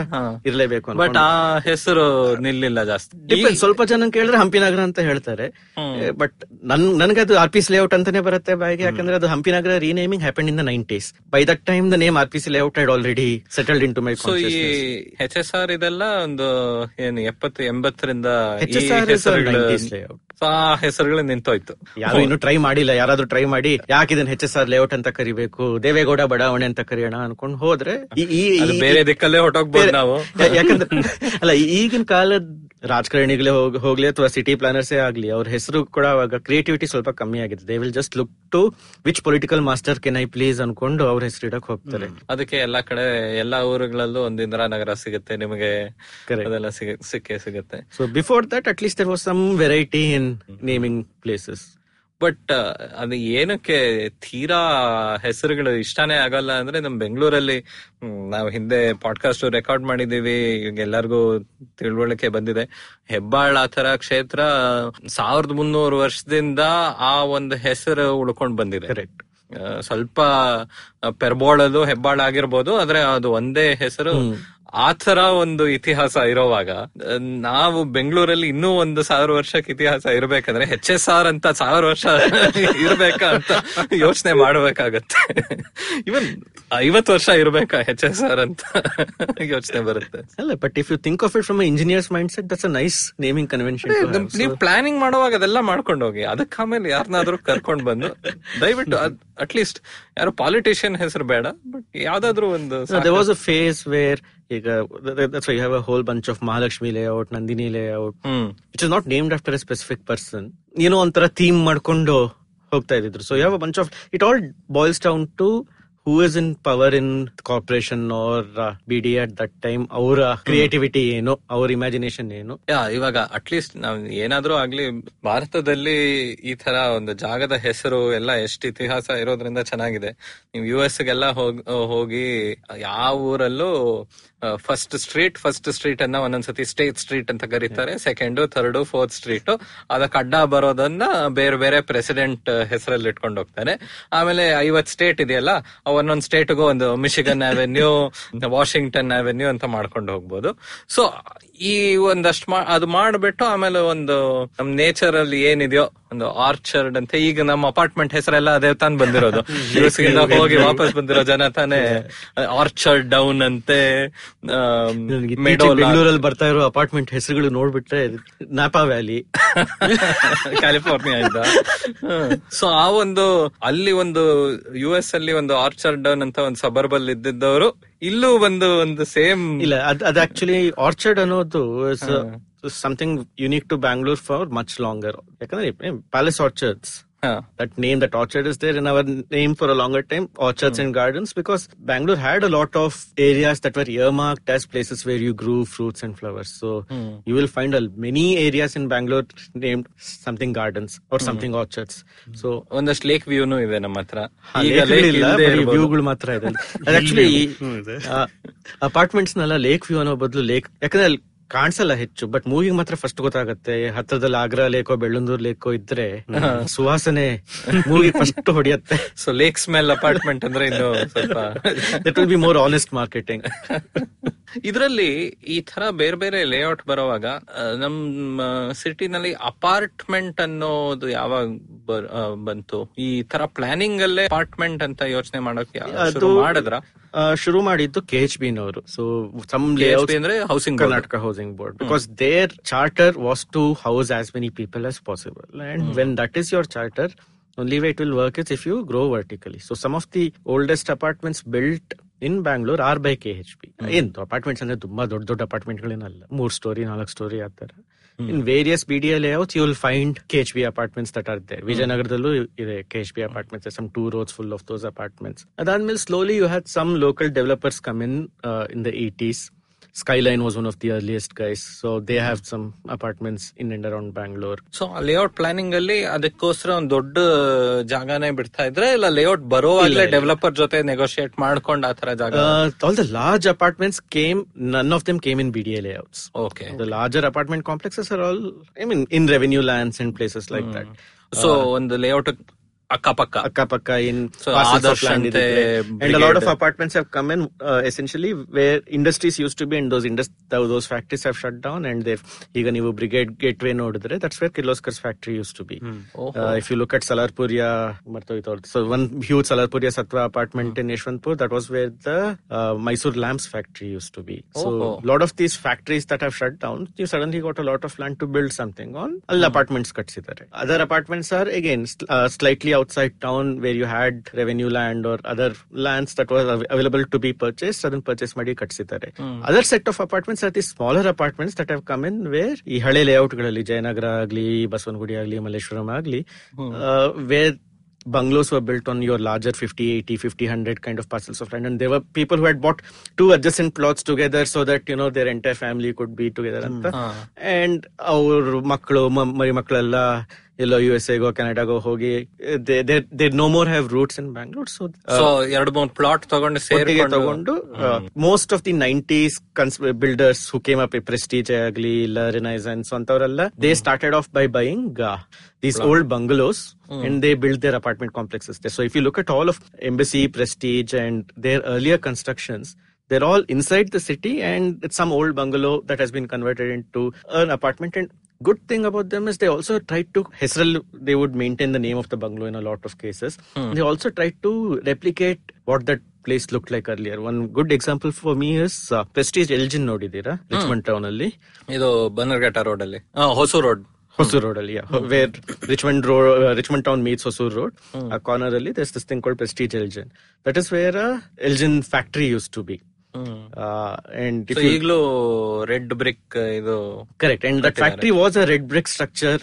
S6: ಇರಲೇಬೇಕು
S3: but ಆ ಹೆಸರು ನಿಲ್ಲಿಲ್ಲ ಜಾಸ್ತಿ.
S6: ಸ್ವಲ್ಪ ಜನ ಕೇಳಿದ್ರೆ ಹಂಪಿ ನಗರ ಅಂತ ಹೇಳ್ತಾರೆ. ಬಟ್ ನನ್ ನನಗೆ ಅದು ಆರ್ ಪಿ ಸಿ ಲೇಔಟ್ ಅಂತಾನೆ ಬರುತ್ತೆ ಬಾಯಿಗೆ. ಯಾಕಂದ್ರೆ ಅದು Hampi Nagar renaming happen in the nineties by that time the name R P C layout had already settled in to my
S3: so ಈ ಎಚ್ ಎಸ್ ಆರ್ ಇದೆಲ್ಲ ಒಂದು ಏನು ಎಪ್ಪತ್ತು ಎಂಬತ್ತರಿಂದ ಈ
S6: ಎಸ್ ಆರ್ a
S3: ಹೆಸರುಗಳು
S6: 90s layout.
S3: ಆ ಹೆಸರುಗಳು ನಿಂತೋಯ್ತು.
S6: ಯಾರು ಇನ್ನು ಟ್ರೈ ಮಾಡಿಲ್ಲ. ಯಾರಾದ್ರೂ ಟ್ರೈ ಮಾಡಿ ಯಾಕೆ ಇದನ್ನ ಎಚ್ ಎಸ್ ಆರ್ ಲೇಔಟ್ ಅಂತ ಕರಿಬೇಕು ದೇವೇಗೌಡ ಬಡಾವಣೆ ಅಂತ ಕರೆಯೋಣ ಅನ್ಕೊಂಡು ಹೋದ್ರೆ ಈ-
S3: ಬೇರೆ ದಿಕ್ಕಲ್ಲೇ ಹೊಟ್ಟೋಗ್ಬೋದು ನಾವು.
S6: ಯಾಕಂದ್ರೆ ಅಲ್ಲ ಈಗಿನ ಕಾಲದ ರಾಜಕಾರಣಿಗಳೇ ಹೋಗ್- ಹೋಗ್ಲಿ ಅಥವಾ ಸಿಟಿ ಪ್ಲಾನರ್ಸೇ ಆಗ್ಲಿ ಅವ್ರ ಹೆಸರು ಕೂಡ ಅವಾಗ ಕ್ರಿಯೇಟಿವಿಟಿ ಸ್ವಲ್ಪ ಕಮ್ಮಿ ಆಗಿದೆ they will just look to which political master can I please ಅನ್ಕೊಂಡು ಅವ್ರ ಹೆಸರು ಇಡಕ್ ಹೋಗ್ತಾರೆ.
S3: ಅದಕ್ಕೆ ಎಲ್ಲಾ ಕಡೆ ಎಲ್ಲಾ ಊರುಗಳಲ್ಲೂ ಒಂದು ಇಂದಿರಾನಗರ ಸಿಗುತ್ತೆ ನಿಮಗೆ. ಸಿಕ್ಕೇ ಸಿಗುತ್ತೆ.
S6: So before that at least there was some variety in naming places
S3: but ಅದು ಏನಕ್ಕೆ ತೀರಾ ಹೆಸರುಗಳು ಇಷ್ಟಾನೇ ಆಗಲ್ಲ ಅಂದ್ರೆ ನಮ್ ಬೆಂಗಳೂರಲ್ಲಿ ನಾವ್ ಹಿಂದೆ ಪಾಡ್ಕಾಸ್ಟ್ ರೆಕಾರ್ಡ್ ಮಾಡಿದೀವಿ ಈಗ ಎಲ್ಲರಿಗೂ ತಿಳುವಳಿಕೆ ಬಂದಿದೆ. ಹೆಬ್ಬಾಳ್ ಆ ತರ ಕ್ಷೇತ್ರ ಸಾವಿರದ ಮುನ್ನೂರು ವರ್ಷದಿಂದ ಆ ಒಂದು ಹೆಸರು ಉಳ್ಕೊಂಡ್ ಬಂದಿದೆ.
S6: ಕರೆಕ್ಟ್
S3: ಸ್ವಲ್ಪ ಪೆರ್ಬೋಳದು ಹೆಬ್ಬಾಳ್ ಆಗಿರ್ಬೋದು ಆದ್ರೆ ಅದು ಒಂದೇ ಹೆಸರು ಆ ತರ ಒಂದು ಇತಿಹಾಸ ಇರೋವಾಗ ನಾವು ಬೆಂಗಳೂರಲ್ಲಿ ಇನ್ನೂ ಒಂದು ಸಾವಿರ ವರ್ಷಕ್ಕೆ ಇತಿಹಾಸ ಇರಬೇಕಂದ್ರೆ ಹೆಚ್ ಎಸ್ ಆರ್ ಅಂತ ಸಾವಿರ ವರ್ಷ ಇರ್ಬೇಕಾ ಅಂತ ಯೋಚನೆ ಮಾಡ್ಬೇಕಾಗತ್ತೆ. ಇವನ್ ಐವತ್ ವರ್ಷ ಇರ್ಬೇಕಾ ಹೆಚ್ ಎಸ್ ಆರ್ ಅಂತ ಯೋಚನೆ ಬರುತ್ತೆ.
S6: ಅಲ್ಲ but if you think of it from engineers mindset that's a nice naming convention
S3: ನೀವು ಪ್ಲಾನಿಂಗ್ ಮಾಡುವಾಗ ಅದೆಲ್ಲ ಮಾಡ್ಕೊಂಡು ಹೋಗಿ ಅದಕ್ಕೆ ಆಮೇಲೆ ಯಾರನ್ನಾದ್ರೂ ಕರ್ಕೊಂಡು ಬಂದು ದಯವಿಟ್ಟು ಅಟ್ಲೀಸ್ಟ್ ಯಾರು ಪಾಲಿಟಿಷಿಯನ್ ಹೆಸರು ಬೇಡ ಬಟ್ ಯಾವ್ದಾದ್ರು ಒಂದು
S6: ದೇ ವಾಸ್ ಫೇಸ್ ವೇರ್ ಈಗ whole bunch of Mahalakshmi layout
S3: Nandini
S6: layout it is not named after specific person ಏನೋ ಒಂಥರ ಥೀಮ್ ಮಾಡ್ಕೊಂಡು ಹೋಗ್ತಾ ಇದ್ರು ಸೊ ಯಾವ bunch of it all boils down to who is in power in corporation or B D at that time ಅವರ creativity ಏನು ಅವ್ರ imagination ಏನು?
S3: ಇವಾಗ ಅಟ್ಲೀಸ್ಟ್ ನಾವ್ ಏನಾದ್ರೂ ಆಗ್ಲಿ ಭಾರತದಲ್ಲಿ ಈ ತರ ಒಂದು ಜಾಗದ ಹೆಸರು ಎಲ್ಲ ಎಷ್ಟು ಇತಿಹಾಸ ಇರೋದ್ರಿಂದ ಚೆನ್ನಾಗಿದೆ. ನೀವು ಯು ಎಸ್ ಗೆಲ್ಲ ಹೋಗ್- ಯಾವ ಊರಲ್ಲೂ ಫಸ್ಟ್ ಸ್ಟ್ರೀಟ್ ಫಸ್ಟ್ ಸ್ಟ್ರೀಟ್ ಅನ್ನ ಒಂದೊಂದ್ಸತಿ ಸ್ಟೇಟ್ ಸ್ಟ್ರೀಟ್ ಅಂತ ಕರೀತಾರೆ. ಸೆಕೆಂಡ್ ಥರ್ಡ್ ಫೋರ್ತ್ ಸ್ಟ್ರೀಟ್ ಅದಕ್ಕೆ ಕಡ್ಡ ಬರೋದನ್ನ ಬೇರೆ ಬೇರೆ ಪ್ರೆಸಿಡೆಂಟ್ ಹೆಸರಲ್ಲಿ ಇಟ್ಕೊಂಡು ಹೋಗ್ತಾರೆ. ಆಮೇಲೆ ಐವತ್ ಸ್ಟೇಟ್ ಇದೆಯಲ್ಲ ಒಂದೊಂದ್ ಸ್ಟೇಟ್ಗೂ ಒಂದು ಮಿಶಿಗನ್ ಅವೆನ್ಯೂ ವಾಷಿಂಗ್ಟನ್ ಅವೆನ್ಯೂ ಅಂತ ಮಾಡ್ಕೊಂಡು ಹೋಗ್ಬೋದು. ಸೊ ಈ ಒಂದಷ್ಟು ಮಾ ಅದು ಮಾಡ್ಬಿಟ್ಟು ಆಮೇಲೆ ಒಂದು ನಮ್ ನೇಚರ್ ಅಲ್ಲಿ ಏನಿದೆಯೋ ಒಂದು ಆರ್ಚರ್ಡ್ ಅಂತ ಈಗ ನಮ್ಮ ಅಪಾರ್ಟ್ಮೆಂಟ್ ಹೆಸರೆಲ್ಲ ಅದೇ ತಾನು ಬಂದಿರೋದು. ಹೋಗಿ ವಾಪಸ್ ಬಂದಿರೋ ಜನ ತಾನೇ ಆರ್ಚರ್ಡ್ ಡೌನ್ ಅಂತೆ
S6: ಬೆಂಗಳೂರಲ್ಲಿ ಬರ್ತಾ ಇರೋ ಅಪಾರ್ಟ್ಮೆಂಟ್ ಹೆಸರುಗಳು ನೋಡ್ಬಿಟ್ರೆ ನಾಪಾ ವ್ಯಾಲಿ
S3: ಕ್ಯಾಲಿಫೋರ್ನಿಯಾ ಇಂದ. ಸೊ ಆ ಒಂದು ಅಲ್ಲಿ ಒಂದು ಯು ಎಸ್ ಅಲ್ಲಿ ಒಂದು ಆರ್ಚರ್ಡ್ ಡೌನ್ ಅಂತ ಒಂದು ಸಬರ್ಬಲ್ ಇದ್ದಿದ್ದವರು ಇಲ್ಲೂ ಒಂದು ಒಂದು ಸೇಮ್
S6: ಇಲ್ಲ ಅದ್ ಅದ್ ಆಕ್ಚುಲಿ ಆರ್ಚರ್ಡ್ ಅನ್ನೋದು something unique to Bangalore for much longer ಯಾಕಂದ್ರೆ palace orchards that name that orchard is there in our name for a longer time orchards and gardens because bangalore had a lot of areas that were earmarked as places where you grew fruits and flowers so you will find a, many areas in bangalore named something gardens or something orchards so
S3: on the ವ್ಯೂನು ಇದೆ ನಮ್ಮ ಹತ್ರ
S6: ಹಾ,
S3: lake view,
S6: no,
S3: even
S6: ವ್ಯೂಗಳು ಮಾತ್ರ ಇದೆ actually apartments ನೆಲ್ಲ lake view ಅನ್ನೋ ಬದಲು ಲೇಕ್ ಯಾಕಂದ್ರೆ ಅಲ್ಲಿ ಕಾಣಿಸಲ್ಲ ಹೆಚ್ಚು ಬಟ್ ಮೂವಿಗೆ ಮಾತ್ರ ಫಸ್ಟ್ ಗೊತ್ತಾಗತ್ತೆ. ಹತ್ರದಲ್ಲಿ ಆಗ್ರಾ ಲೇಕೋ ಬೆಳ್ಳಂದೂರ್ ಲೇಕೋ ಇದ್ರೆ ಸುವಾಸನೆ ಮೂವಿ ಫಸ್ಟ್ ಹೊಡಿಯತ್ತೆ.
S3: ಸೊ ಲೇಕ್ ಸ್ಮೆಲ್ ಅಪಾರ್ಟ್ಮೆಂಟ್ ಅಂದ್ರೆ ಇನ್ನು ಸ್ವಲ್ಪ
S6: that will be more honest marketing
S3: ಇದರಲ್ಲಿ ಈ ತರ ಬೇರೆ ಬೇರೆ ಲೇಔಟ್ ಬರುವಾಗ ನಮ್ಮ ಸಿಟಿನಲ್ಲಿ ಅಪಾರ್ಟ್ಮೆಂಟ್ ಅನ್ನೋದು ಯಾವಾಗ ಬಂತು? ಈ ತರ ಪ್ಲಾನಿಂಗ್ ಅಲ್ಲೇ ಅಪಾರ್ಟ್ಮೆಂಟ್ ಅಂತ ಯೋಚನೆ ಮಾಡೋಕೆ ಮಾಡಿದ್ರ?
S6: ಶುರು ಮಾಡಿದ್ದು ಕೆ ಎಚ್ ಬಿ ನವರು. ಸೊ ಸಮ್ ಲೇಔಟ್
S3: ಅಂದ್ರೆ housing.
S6: Karnataka housing board because their charter was to house as many people as possible and when that is your charter only way it will work is if you grow vertically. So some of the oldest apartments built in by K H P. ಎಂತ apartments ಅಂದ್ರೆ ತುಂಬಾ ದೊಡ್ಡ ದೊಡ್ಡ ಅಪಾರ್ಟ್ಮೆಂಟ್ಗಳೇನಲ್ಲ ಮೂರ್ story ನಾಲ್ಕು story ಆತರ in various B D L layouts you will find K H B apartments that are there ವಿಜಯನಗರದಲ್ಲೂ ಇದೆ K H B apartments some two roads full of those apartments ಅದಾದ್ಮೇಲೆ slowly you had some local developers come in in the eighties Skyline was one of the earliest guys. So they have some apartments in and around Bangalore.
S3: So layout planning ಅಲ್ಲಿ ಅದಕ್ಕೋಸ್ಕರ ಒಂದ್ ದೊಡ್ಡ ಜಾಗನೇ ಬಿಡ್ತಾ ಇದ್ರೆ ಇಲ್ಲ layout ಬರೋವಾಗ್ಲೇ developer ಜೊತೆ ನೆಗೋಶಿಯೇಟ್ ಮಾಡ್ಕೊಂಡ್ ಆ ತರ ಜಾಗ
S6: Uh, all the large apartments came, none of them came in BDA layouts.
S3: Okay
S6: The larger apartment complexes are all, I mean, in revenue lands and places like that.
S3: So ಒಂದು layout ಅಕ್ಕಪಕ್ಕ ante
S6: ಇದ್ರೆ. and a lot of apartments have come in uh, essentially where industries used to be and those indus- those factories have shut down and they've ಈಗ ನೀವು brigade gateway ನೋಡಿದ್ರೆ that's where Kirloskar factory used to be uh, if you look at Salarpuria ಮರ್ತೋಯ್ತು ಅವ್ರ್ದು. so one huge Salarpuria Satwa apartment in Yeshwantpur that was where the uh, Mysore lamps factory used to be so
S3: Oh.
S6: lot of these factories that have shut down you suddenly got a lot of land to build something on all apartments ಕಟ್ಸಿದ್ದಾರೆ other apartments are again sl- uh, slightly outside town where you had revenue land or other lands that was av- available to be purchased ಅದನ್ನ purchase ಮಾಡಿ ಕಟ್ಸಿದ್ದಾರೆ other set of apartments are the smaller apartments that have come in where ಈ ಹಳೆ ಲೇಔಟ್ಗಳಲ್ಲಿ ಜಯನಗರ ಆಗ್ಲಿ ಬಸವನಗುಡಿ ಆಗ್ಲಿ ಮಲ್ಲೇಶ್ವರಂ ಆಗ್ಲಿ uh, where bungalows were built on your larger 50 80 50 100 kind of parcels of land and there were people who had bought two adjacent plots together so that you know their entire family could be together mm. and our ಮಕ್ಕಳು mari ಮಕ್ಕಳೆಲ್ಲ ಎಲ್ಲೋ U S ಎಗೋ ಕೆನಡಾಗೋ ಹೋಗಿ they no more have roots in Bangalore so
S3: ಎರಡು ಮೂರು plot ತಗೊಂಡು ಸೇರಿಗೆ
S6: ತಗೊಂಡು most of the nineties builders who came up Prestige ಆಗ್ಲಿ ಇಲ್ಲ Renaissance ಅಂತವರೆಲ್ಲ they started off by buying these old bungalows and they build their apartment complexes so if you look at all of Embassy Prestige and their earlier constructions they're all inside the city and it's some old bungalow that has been converted into an apartment and good thing about them is they also tried to Hesrel. they would maintain the name of the bungalow in a lot of cases they also tried to replicate what that place looked like earlier one good example for me is uh, prestige elgin ನೋಡಿದೀರಾ Richmond town ಅಲ್ಲಿ
S3: ಇದು Bannerghatta road ಅಲ್ಲಿ Hosur road
S6: Hosur road ಅಲ್ಲಿ where Richmond road Richmond town meets Hosur road ಆ corner ಅಲ್ಲಿ this this thing called Prestige Elgin that is where Elgin factory used to be and
S3: so ಈಗಲೂ red brick ಇದು
S6: Correct. And the factory was a red brick structure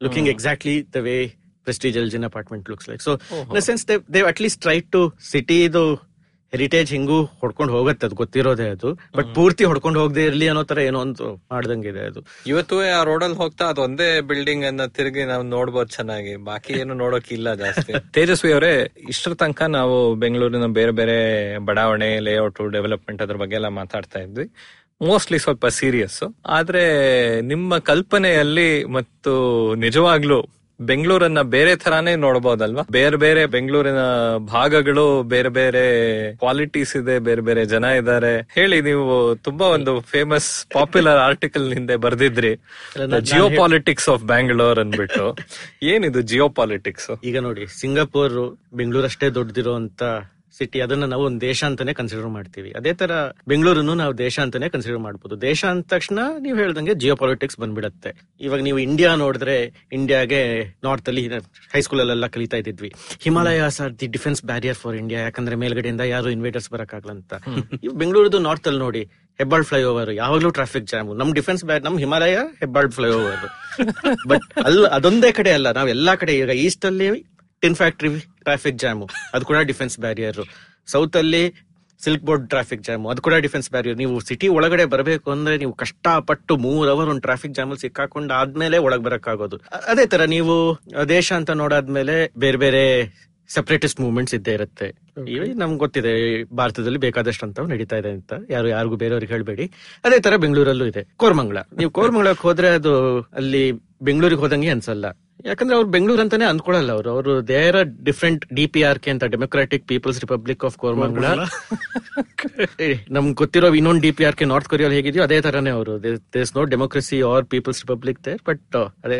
S6: looking exactly the way Prestige Elgin apartment looks like. So, in a sense, they've, they've at least tried to city ಇದು heritage ಹಿಂಗೂ ಹೊಡ್ಕೊಂಡು ಹೋಗತ್ತೆ ಅದು ಗೊತ್ತಿರೋದೇ ಅದು. But ಪೂರ್ತಿ ಹೊಡ್ಕೊಂಡು ಹೋಗದೆ ಇರ್ಲಿ ಅನ್ನೋ ತರ ಏನೋ ಒಂದು ಮಾಡ್ದಂಗಿದೆ ಅದು.
S3: ಇವತ್ತು ಆ ರೋಡಲ್ಲಿ ಹೋಗ್ತಾ ಅದು ಒಂದೇ ಬಿಲ್ಡಿಂಗ್ ಅನ್ನ ತಿರುಗಿ ನಾವು ನೋಡ್ಬೋದು ಚೆನ್ನಾಗಿ. ಬಾಕಿ ಏನು ನೋಡೋಕೆ ಇಲ್ಲ ಜಾಸ್ತಿ. ತೇಜಸ್ವಿ ಅವರೇ ಇಷ್ಟರ ತನಕ ನಾವು ಬೆಂಗಳೂರಿನ ಬೇರೆ ಬೇರೆ ಬಡಾವಣೆ ಲೇಔಟ್ ಡೆವಲಪ್ಮೆಂಟ್ ಅದ್ರ ಬಗ್ಗೆ ಎಲ್ಲ ಮಾತಾಡ್ತಾ ಇದ್ವಿ. ಮೋಸ್ಟ್ಲಿ ಸ್ವಲ್ಪ ಸೀರಿಯಸ್ ಆದ್ರೆ ನಿಮ್ಮ ಕಲ್ಪನೆಯಲ್ಲಿ ಮತ್ತು ನಿಜವಾಗ್ಲೂ ಬೆಂಗಳೂರನ್ನ ಬೇರೆ ತರಾನೇ ನೋಡಬಹುದಲ್ವಾ ಬೇರೆ ಬೇರೆ ಬೆಂಗಳೂರಿನ ಭಾಗಗಳು ಬೇರೆ ಬೇರೆ ಕ್ವಾಲಿಟೀಸ್ ಇದೆ ಬೇರೆ ಬೇರೆ ಜನ ಇದ್ದಾರೆ. ಹೇಳಿ ನೀವು ತುಂಬಾ ಒಂದು ಫೇಮಸ್ ಪಾಪ್ಯುಲರ್ ಆರ್ಟಿಕಲ್ ಹಿಂದೆ ಬರ್ದಿದ್ರಿ. ಜಿಯೋ ಪಾಲಿಟಿಕ್ಸ್ ಆಫ್ ಬ್ಯಾಂಗ್ಳೂರ್ ಅನ್ಬಿಟ್ಟು ಏನಿದು ಜಿಯೋ ಪಾಲಿಟಿಕ್ಸ್
S6: ಈಗ ನೋಡಿ ಸಿಂಗಾಪುರ್ ಬೆಂಗಳೂರಷ್ಟೇ ದೊಡ್ಡದಿರೋ ಅಂತ ಸಿಟಿ ಅದನ್ನ ನಾವು ಒಂದು ದೇಶ ಅಂತಾನೆ ಕನ್ಸಿಡರ್ ಮಾಡ್ತೀವಿ. ಅದೇ ತರ ಬೆಂಗಳೂರನ್ನು ನಾವು ದೇಶ ಅಂತಾನೆ ಕನ್ಸಿಡರ್ ಮಾಡಬಹುದು ದೇಶ ಅಂದ ತಕ್ಷಣ ನೀವು ಹೇಳ್ದಂಗೆ ಜಿಯೋ ಪಾಲಿಟಿಕ್ಸ್ ಬಂದ್ಬಿಡತ್ತೆ. ಇವಾಗ ನೀವು ಇಂಡಿಯಾ ನೋಡಿದ್ರೆ ಇಂಡಿಯಾಗೆ ನಾರ್ತ್ ಅಲ್ಲಿ ಹೈಸ್ಕೂಲ್ ಅಲ್ಲೆಲ್ಲ ಕಲಿತಾ ಇದ್ವಿ Himalayas are the defence barrier for India ಯಾಕಂದ್ರೆ ಮೇಲ್ಗಡೆಯಿಂದ ಯಾರು ಇನ್ವೇಟರ್ಸ್ ಬರಕ್ಕಾಗಲ್ಲ ಅಂತ. ಇವ್ ಬೆಂಗಳೂರದು ನಾರ್ತ್ ಅಲ್ಲಿ ನೋಡಿ ಹೆಬ್ಬಾಳ್ ಫ್ಲೈಓವರ್ ಯಾವಾಗ್ಲೂ ಟ್ರಾಫಿಕ್ ಜಾಮ್ ನಮ್ ಡಿಫೆನ್ಸ್ ಬ್ಯಾರ್ ನಮ್ ಹಿಮಾಲಯ ಹೆಬ್ಬಾಳ್ ಫ್ಲೈಓವರ್ ಬಟ್ ಅಲ್ಲ ಅದೊಂದೇ ಕಡೆ ಅಲ್ಲ ನಾವ್ ಎಲ್ಲಾ ಕಡೆ ಈಗ ಈಸ್ಟ್ ಅಲ್ಲಿ ಟಿನ್ ಫ್ಯಾಕ್ಟ್ರಿ ಟ್ರಾಫಿಕ್ ಜಾಮು ಅದು ಕೂಡ ಡಿಫೆನ್ಸ್ ಬ್ಯಾರಿಯರ್ ಸೌತ್ ಅಲ್ಲಿ ಸಿಲ್ಕ್ ಬೋರ್ಡ್ ಟ್ರಾಫಿಕ್ ಜಾಮ್ ಅದು ಕೂಡ ಡಿಫೆನ್ಸ್ ಬ್ಯಾರಿಯರ್ ನೀವು ಸಿಟಿ ಒಳಗಡೆ ಬರಬೇಕು ಅಂದ್ರೆ ನೀವು ಕಷ್ಟಪಟ್ಟು ಮೂರ್ ಅವರ್ ಒಂದು ಟ್ರಾಫಿಕ್ ಜಾಮ್ ಅಲ್ಲಿ ಸಿಕ್ಕಾಕೊಂಡು ಆದ್ಮೇಲೆ ಒಳಗ್ ಬರಕ್ಕಾಗೋದು. ಅದೇ ತರ ನೀವು ದೇಶ ಅಂತ ನೋಡಾದ್ಮೇಲೆ ಬೇರೆ ಬೇರೆ ಸೆಪರೇಟಿಸ್ಟ್ ಮೂವ್ಮೆಂಟ್ಸ್ ಇದ್ದೇ ಇರುತ್ತೆ. ನಮ್ಗೆ ಗೊತ್ತಿದೆ ಭಾರತದಲ್ಲಿ ಬೇಕಾದಷ್ಟು ಅಂತ ನಡೀತಾ ಇದೆ ಅಂತ. ಯಾರು ಯಾರಿಗೂ ಬೇರೆಯವ್ರಿಗೆ ಹೇಳ್ಬೇಡಿ. ಅದೇ ತರ ಬೆಂಗಳೂರಲ್ಲೂ ಇದೆ. ಕೋರ್ಮಂಗ್ಲ. ನೀವು ಕೋರ್ಮಂಗ್ಲಕ್ಕೆ ಹೋದ್ರೆ ಅದು ಅಲ್ಲಿ ಬೆಂಗಳೂರಿಗೆ ಹೋದಂಗೆ ಅನ್ಸಲ್ಲ. ಯಾಕಂದ್ರೆ ಅವ್ರು ಬೆಂಗಳೂರು ಅಂತಾನೆ ಅಂದ್ಕೊಳಲ್ಲ ಅವರು. ಅವರು there different D P R K ಅಂತ democratic people's republic of Koramangala ನಮ್ಗೆ ಗೊತ್ತಿರೋ ಇನ್ನೊಂದು D P R K North Korea ಹೇಗಿದೆಯೋ ಅದೇ ತರನೇ ಅವರು. There's no democracy or people's republic there but ಅದೇ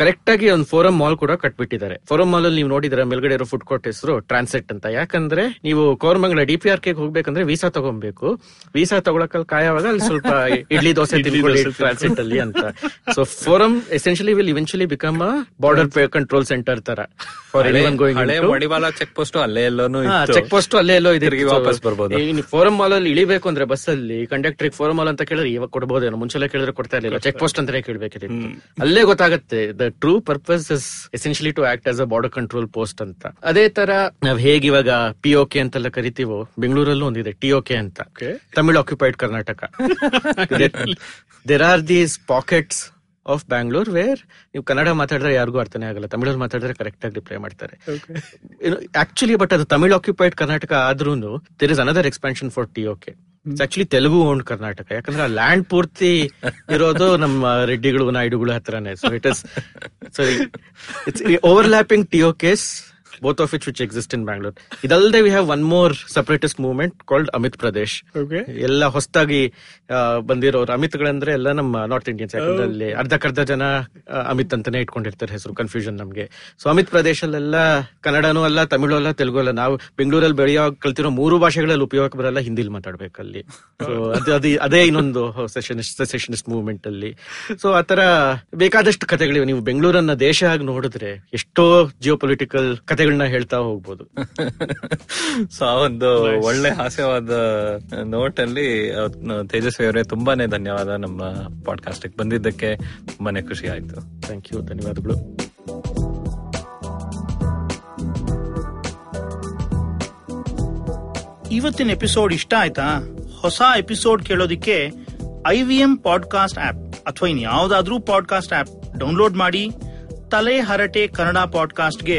S6: ಕರೆಕ್ಟ್ ಆಗಿ ಒಂದು ಫೋರಂ ಮಾಲ್ ಕೂಡ ಕಟ್ಬಿಟ್ಟಿದ್ದಾರೆ. ಫೋರಂ ಮಾಲ್ ಅಲ್ಲಿ ನೀವು ನೋಡಿದ್ರೆ ಮೇಲ್ಗಡೆ ಇರೋ ಫುಡ್ ಕೋರ್ಟ್ ಹೆಸರು ಟ್ರಾನ್ಸೆಟ್ ಅಂತ. ಯಾಕಂದ್ರೆ ನೀವು Koramangala D P R K ಹೋಗ್ಬೇಕಂದ್ರೆ ವೀಸಾ ತಗೊಬೇಕು. ವೀಸಾ ತಗೊಳಕಲ್ಲಿ ಕಾಯವಾಗ ಅಲ್ಲಿ ಸ್ವಲ್ಪ ಇಡ್ಲಿ ದೋಸೆ ತಿನ್ಕೊಳ್ಳಿ ಟ್ರಾನ್ಸೆಟ್ ಅಲ್ಲಿ ಅಂತ. So Forum essentially will eventually become border control centre ತರ
S3: ಹಳೆ ಮಡಿವಾಳ ಚೆಕ್ ಪೋಸ್ಟ್ ಅಲ್ಲೇ ಎಲ್ಲೋನು
S6: ಚೆಕ್ ಪೋಸ್ಟ್ ಅಲ್ಲೇ ಎಲ್ಲೋ ಇದೆ.
S3: ವಾಪಸ್ ಬರ್ಬೋದು.
S6: ಫೋರಂ ಮಾಲ್ ಅಲ್ಲಿ ಇಳಿಬೇಕು ಅಂದ್ರೆ ಬಸ್ ಅಲ್ಲಿ ಕಂಡಕ್ಟರ್ ಫೋರಂ ಮಾಲ್ ಅಂತ ಕೇಳಿದ್ರೆ ಇವಾಗ ಕೊಡಬಹುದೇನೋ ಮುಂಚೆಲ್ಲ ಕೇಳಿದ್ರೆ ಕೊಡ್ತಾ ಇರಲಿಲ್ಲ. ಚೆಕ್ ಪೋಸ್ಟ್ ಅಂತಾನೆ ಕೇಳ್ಬೇಕಿತ್ತು ಅಲ್ಲೇ ಗೊತ್ತಾಗುತ್ತೆ the true purpose is essentially to act as a border control post ಅಂತ. ಅದೇ ತರ ನಾವ್ ಹೇಗೆ ಇವಾಗ ಪಿ ಕೆ ಅಂತೆಲ್ಲ ಕರಿತೀವೋ ಬೆಂಗಳೂರಲ್ಲೂ ಒಂದಿದೆ ಟಿ ಕೆ ಅಂತ. Tamil occupied Karnataka there are these pockets of Bangalore where ನೀವು ಕನ್ನಡ ಮಾತಾಡಿದ್ರೆ ಯಾರಿಗೂ ಅರ್ಥನೇ ಆಗಲ್ಲ. ತಮಿಳಲ್ಲಿ ಮಾತಾಡಿದ್ರೆ ಕರೆಕ್ಟ್ ಆಗಿ ರಿಪ್ಲೈ ಮಾಡ್ತಾರೆ. ಆಕ್ಚುಲಿ ಬಟ್ ಅದು ತಮಿಳ್ ಆಕ್ಯುಪೈಡ್ ಕರ್ನಾಟಕ ಆದ್ರೂ there is another expansion for T OK it's actually Telugu own Karnataka. ಯಾಕಂದ್ರೆ ಆ ಲ್ಯಾಂಡ್ ಪೂರ್ತಿ ಇರೋದು ನಮ್ಮ ರೆಡ್ಡಿಗಳು ನಾಯ್ಡುಗಳು ಹತ್ರನೇ. So it is so it's overlapping T OKs both of which which exist in Bangalore. ಇದಲ್ಲದೆ we have one more separatist movement called Amit Pradesh ಎಲ್ಲ ಹೊಸದಾಗಿ ಬಂದಿರೋರು. ಅಮಿತ್ಗಳಂದ್ರೆ ಎಲ್ಲ ನಮ್ಮ ನಾರ್ತ್ ಇಂಡಿಯನ್ಸ್ ಯಾಕಂದ್ರೆ ಅಲ್ಲಿ ಅರ್ಧಕ್ಕರ್ಧ ಜನ ಅಮಿತ್ ಅಂತಾನೆ ಇಟ್ಕೊಂಡಿರ್ತಾರೆ ಹೆಸರು ಕನ್ಫ್ಯೂಷನ್ ನಮ್ಗೆ. ಸೊ ಅಮಿತ್ ಪ್ರದೇಶಲ್ಲೆಲ್ಲ ಕನ್ನಡನೂ ಅಲ್ಲ ತಮಿಳು ಅಲ್ಲ ತೆಲುಗು ಅಲ್ಲ. ನಾವು ಬೆಂಗಳೂರಲ್ಲಿ ಬೆಳೆಯೋ ಕಲ್ತಿರೋ ಮೂರು ಭಾಷೆಗಳಲ್ಲಿ ಉಪಯೋಗ ಬರಲ್ಲ ಹಿಂದಿಲಿ ಮಾತಾಡ್ಬೇಕು ಅಲ್ಲಿ. ಸೊ ಅದು ಅದು ಅದೇ ಇನ್ನೊಂದು ಸೆಷನಿಸ್ಟ್ ಮೂವ್ಮೆಂಟ್ ಅಲ್ಲಿ. ಸೊ ಆತರ ಬೇಕಾದಷ್ಟು ಕಥೆಗಳಿವೆ. ನೀವು ಬೆಂಗಳೂರನ್ನ ದೇಶ ಆಗಿ ನೋಡಿದ್ರೆ ಎಷ್ಟೋ ಜಿಯೋ ಪೊಲಿಟಿಕಲ್ ಕಥೆಗಳನ್ನ ಹೇಳ್ತಾ ಹೋಗ್ಬೋದು.
S3: ಸೊ ಆ ಒಂದು ಒಳ್ಳೆ ಹಾಸ್ಯವಾದ ನೋಟ್ ಅಲ್ಲಿ ತೇಜಸ್ವಿ ಅವರೇ ತುಂಬಾನೇ ಧನ್ಯವಾದ ನಮ್ಮ ಪಾಡ್ಕಾಸ್ಟ್ ಬಂದಿದ್ದಕ್ಕೆ. ತುಂಬಾನೇ ಖುಷಿ ಆಯ್ತು.
S6: ಥ್ಯಾಂಕ್ ಯು ಧನ್ಯವಾದಗಳು.
S4: ಇವತ್ತಿನ ಎಪಿಸೋಡ್ ಇಷ್ಟ ಆಯ್ತಾ? ಹೊಸ episode ಕೇಳೋದಿಕ್ಕೆ I V M podcast app ಅಥವಾ ಇನ್ ಯಾವ್ದಾದ್ರೂ ಪಾಡ್ಕಾಸ್ಟ್ ಆಪ್ ಡೌನ್ಲೋಡ್ ಮಾಡಿ ತಲೆ ಹರಟೆ ಕನ್ನಡ ಪಾಡ್ಕಾಸ್ಟ್ಗೆ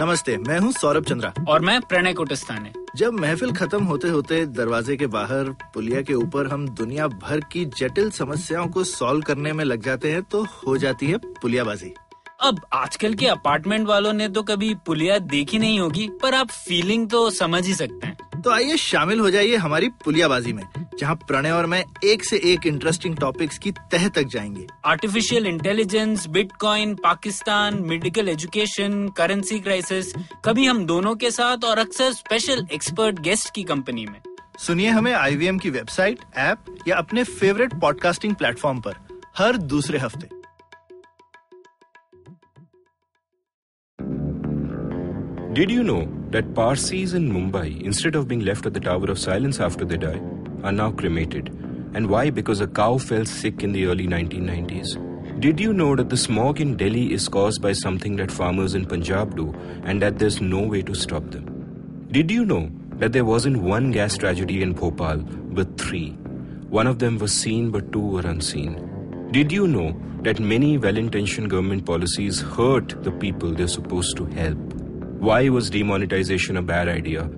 S7: नमस्ते मैं हूँ सौरभ चंद्रा।
S8: और मैं प्रणय कुटस्थाने।
S7: जब महफिल खत्म होते होते दरवाजे के बाहर पुलिया के ऊपर हम दुनिया भर की जटिल समस्याओं को सॉल्व करने में लग जाते हैं तो हो जाती है पुलियाबाजी।
S8: अब आजकल के अपार्टमेंट वालों ने तो कभी पुलिया देखी नहीं होगी पर आप फीलिंग तो समझ ही सकते हैं।
S7: तो आइए शामिल हो जाइए हमारी पुलियाबाजी में जहाँ प्रणय और मैं एक से एक इंटरेस्टिंग टॉपिक्स की तह तक जाएँगे।
S8: Artificial intelligence bitcoin Pakistan medical education currency crisis कभी हम दोनों के साथ और अक्सर स्पेशल एक्सपर्ट गेस्ट की कंपनी में।
S7: सुनिए हमें आईवीएम की वेबसाइट ऐप या अपने फेवरेट पॉडकास्टिंग प्लेटफॉर्म पर हर दूसरे हफ़्ते।
S9: Did you know that Parsis in Mumbai, instead of being left at the Tower of Silence after they die, are now cremated? And why? Because a cow fell sick in the early 1990s. Did you know that the smog in Delhi is caused by something that farmers in Punjab do and that there's no way to stop them? Did you know that there wasn't one gas tragedy in Bhopal, but three? One of them was seen, but two were unseen. Did you know that many well intentioned government policies hurt the people they're supposed to help? Why was demonetization a bad idea?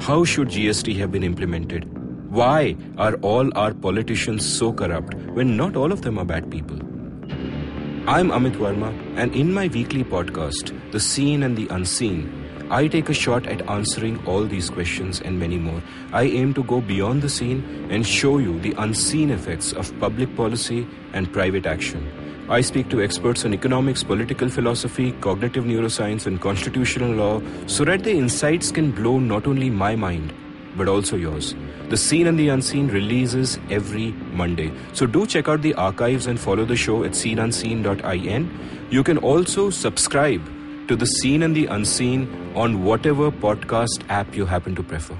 S9: How should GST have been implemented? Why are all our politicians so corrupt when not all of them are bad people? I'm Amit Verma, and in my weekly podcast, The Seen and the Unseen, I take a shot at answering all these questions and many more. I aim to go beyond the scene and show you the unseen effects of public policy and private action. I speak to experts on economics, political philosophy, cognitive neuroscience, and constitutional law so that the insights can blow not only my mind, but also yours. The Seen and the Unseen releases every Monday. So do check out the archives and follow the show at seenunseen.in. You can also subscribe to The Seen and the Unseen on whatever podcast app you happen to prefer.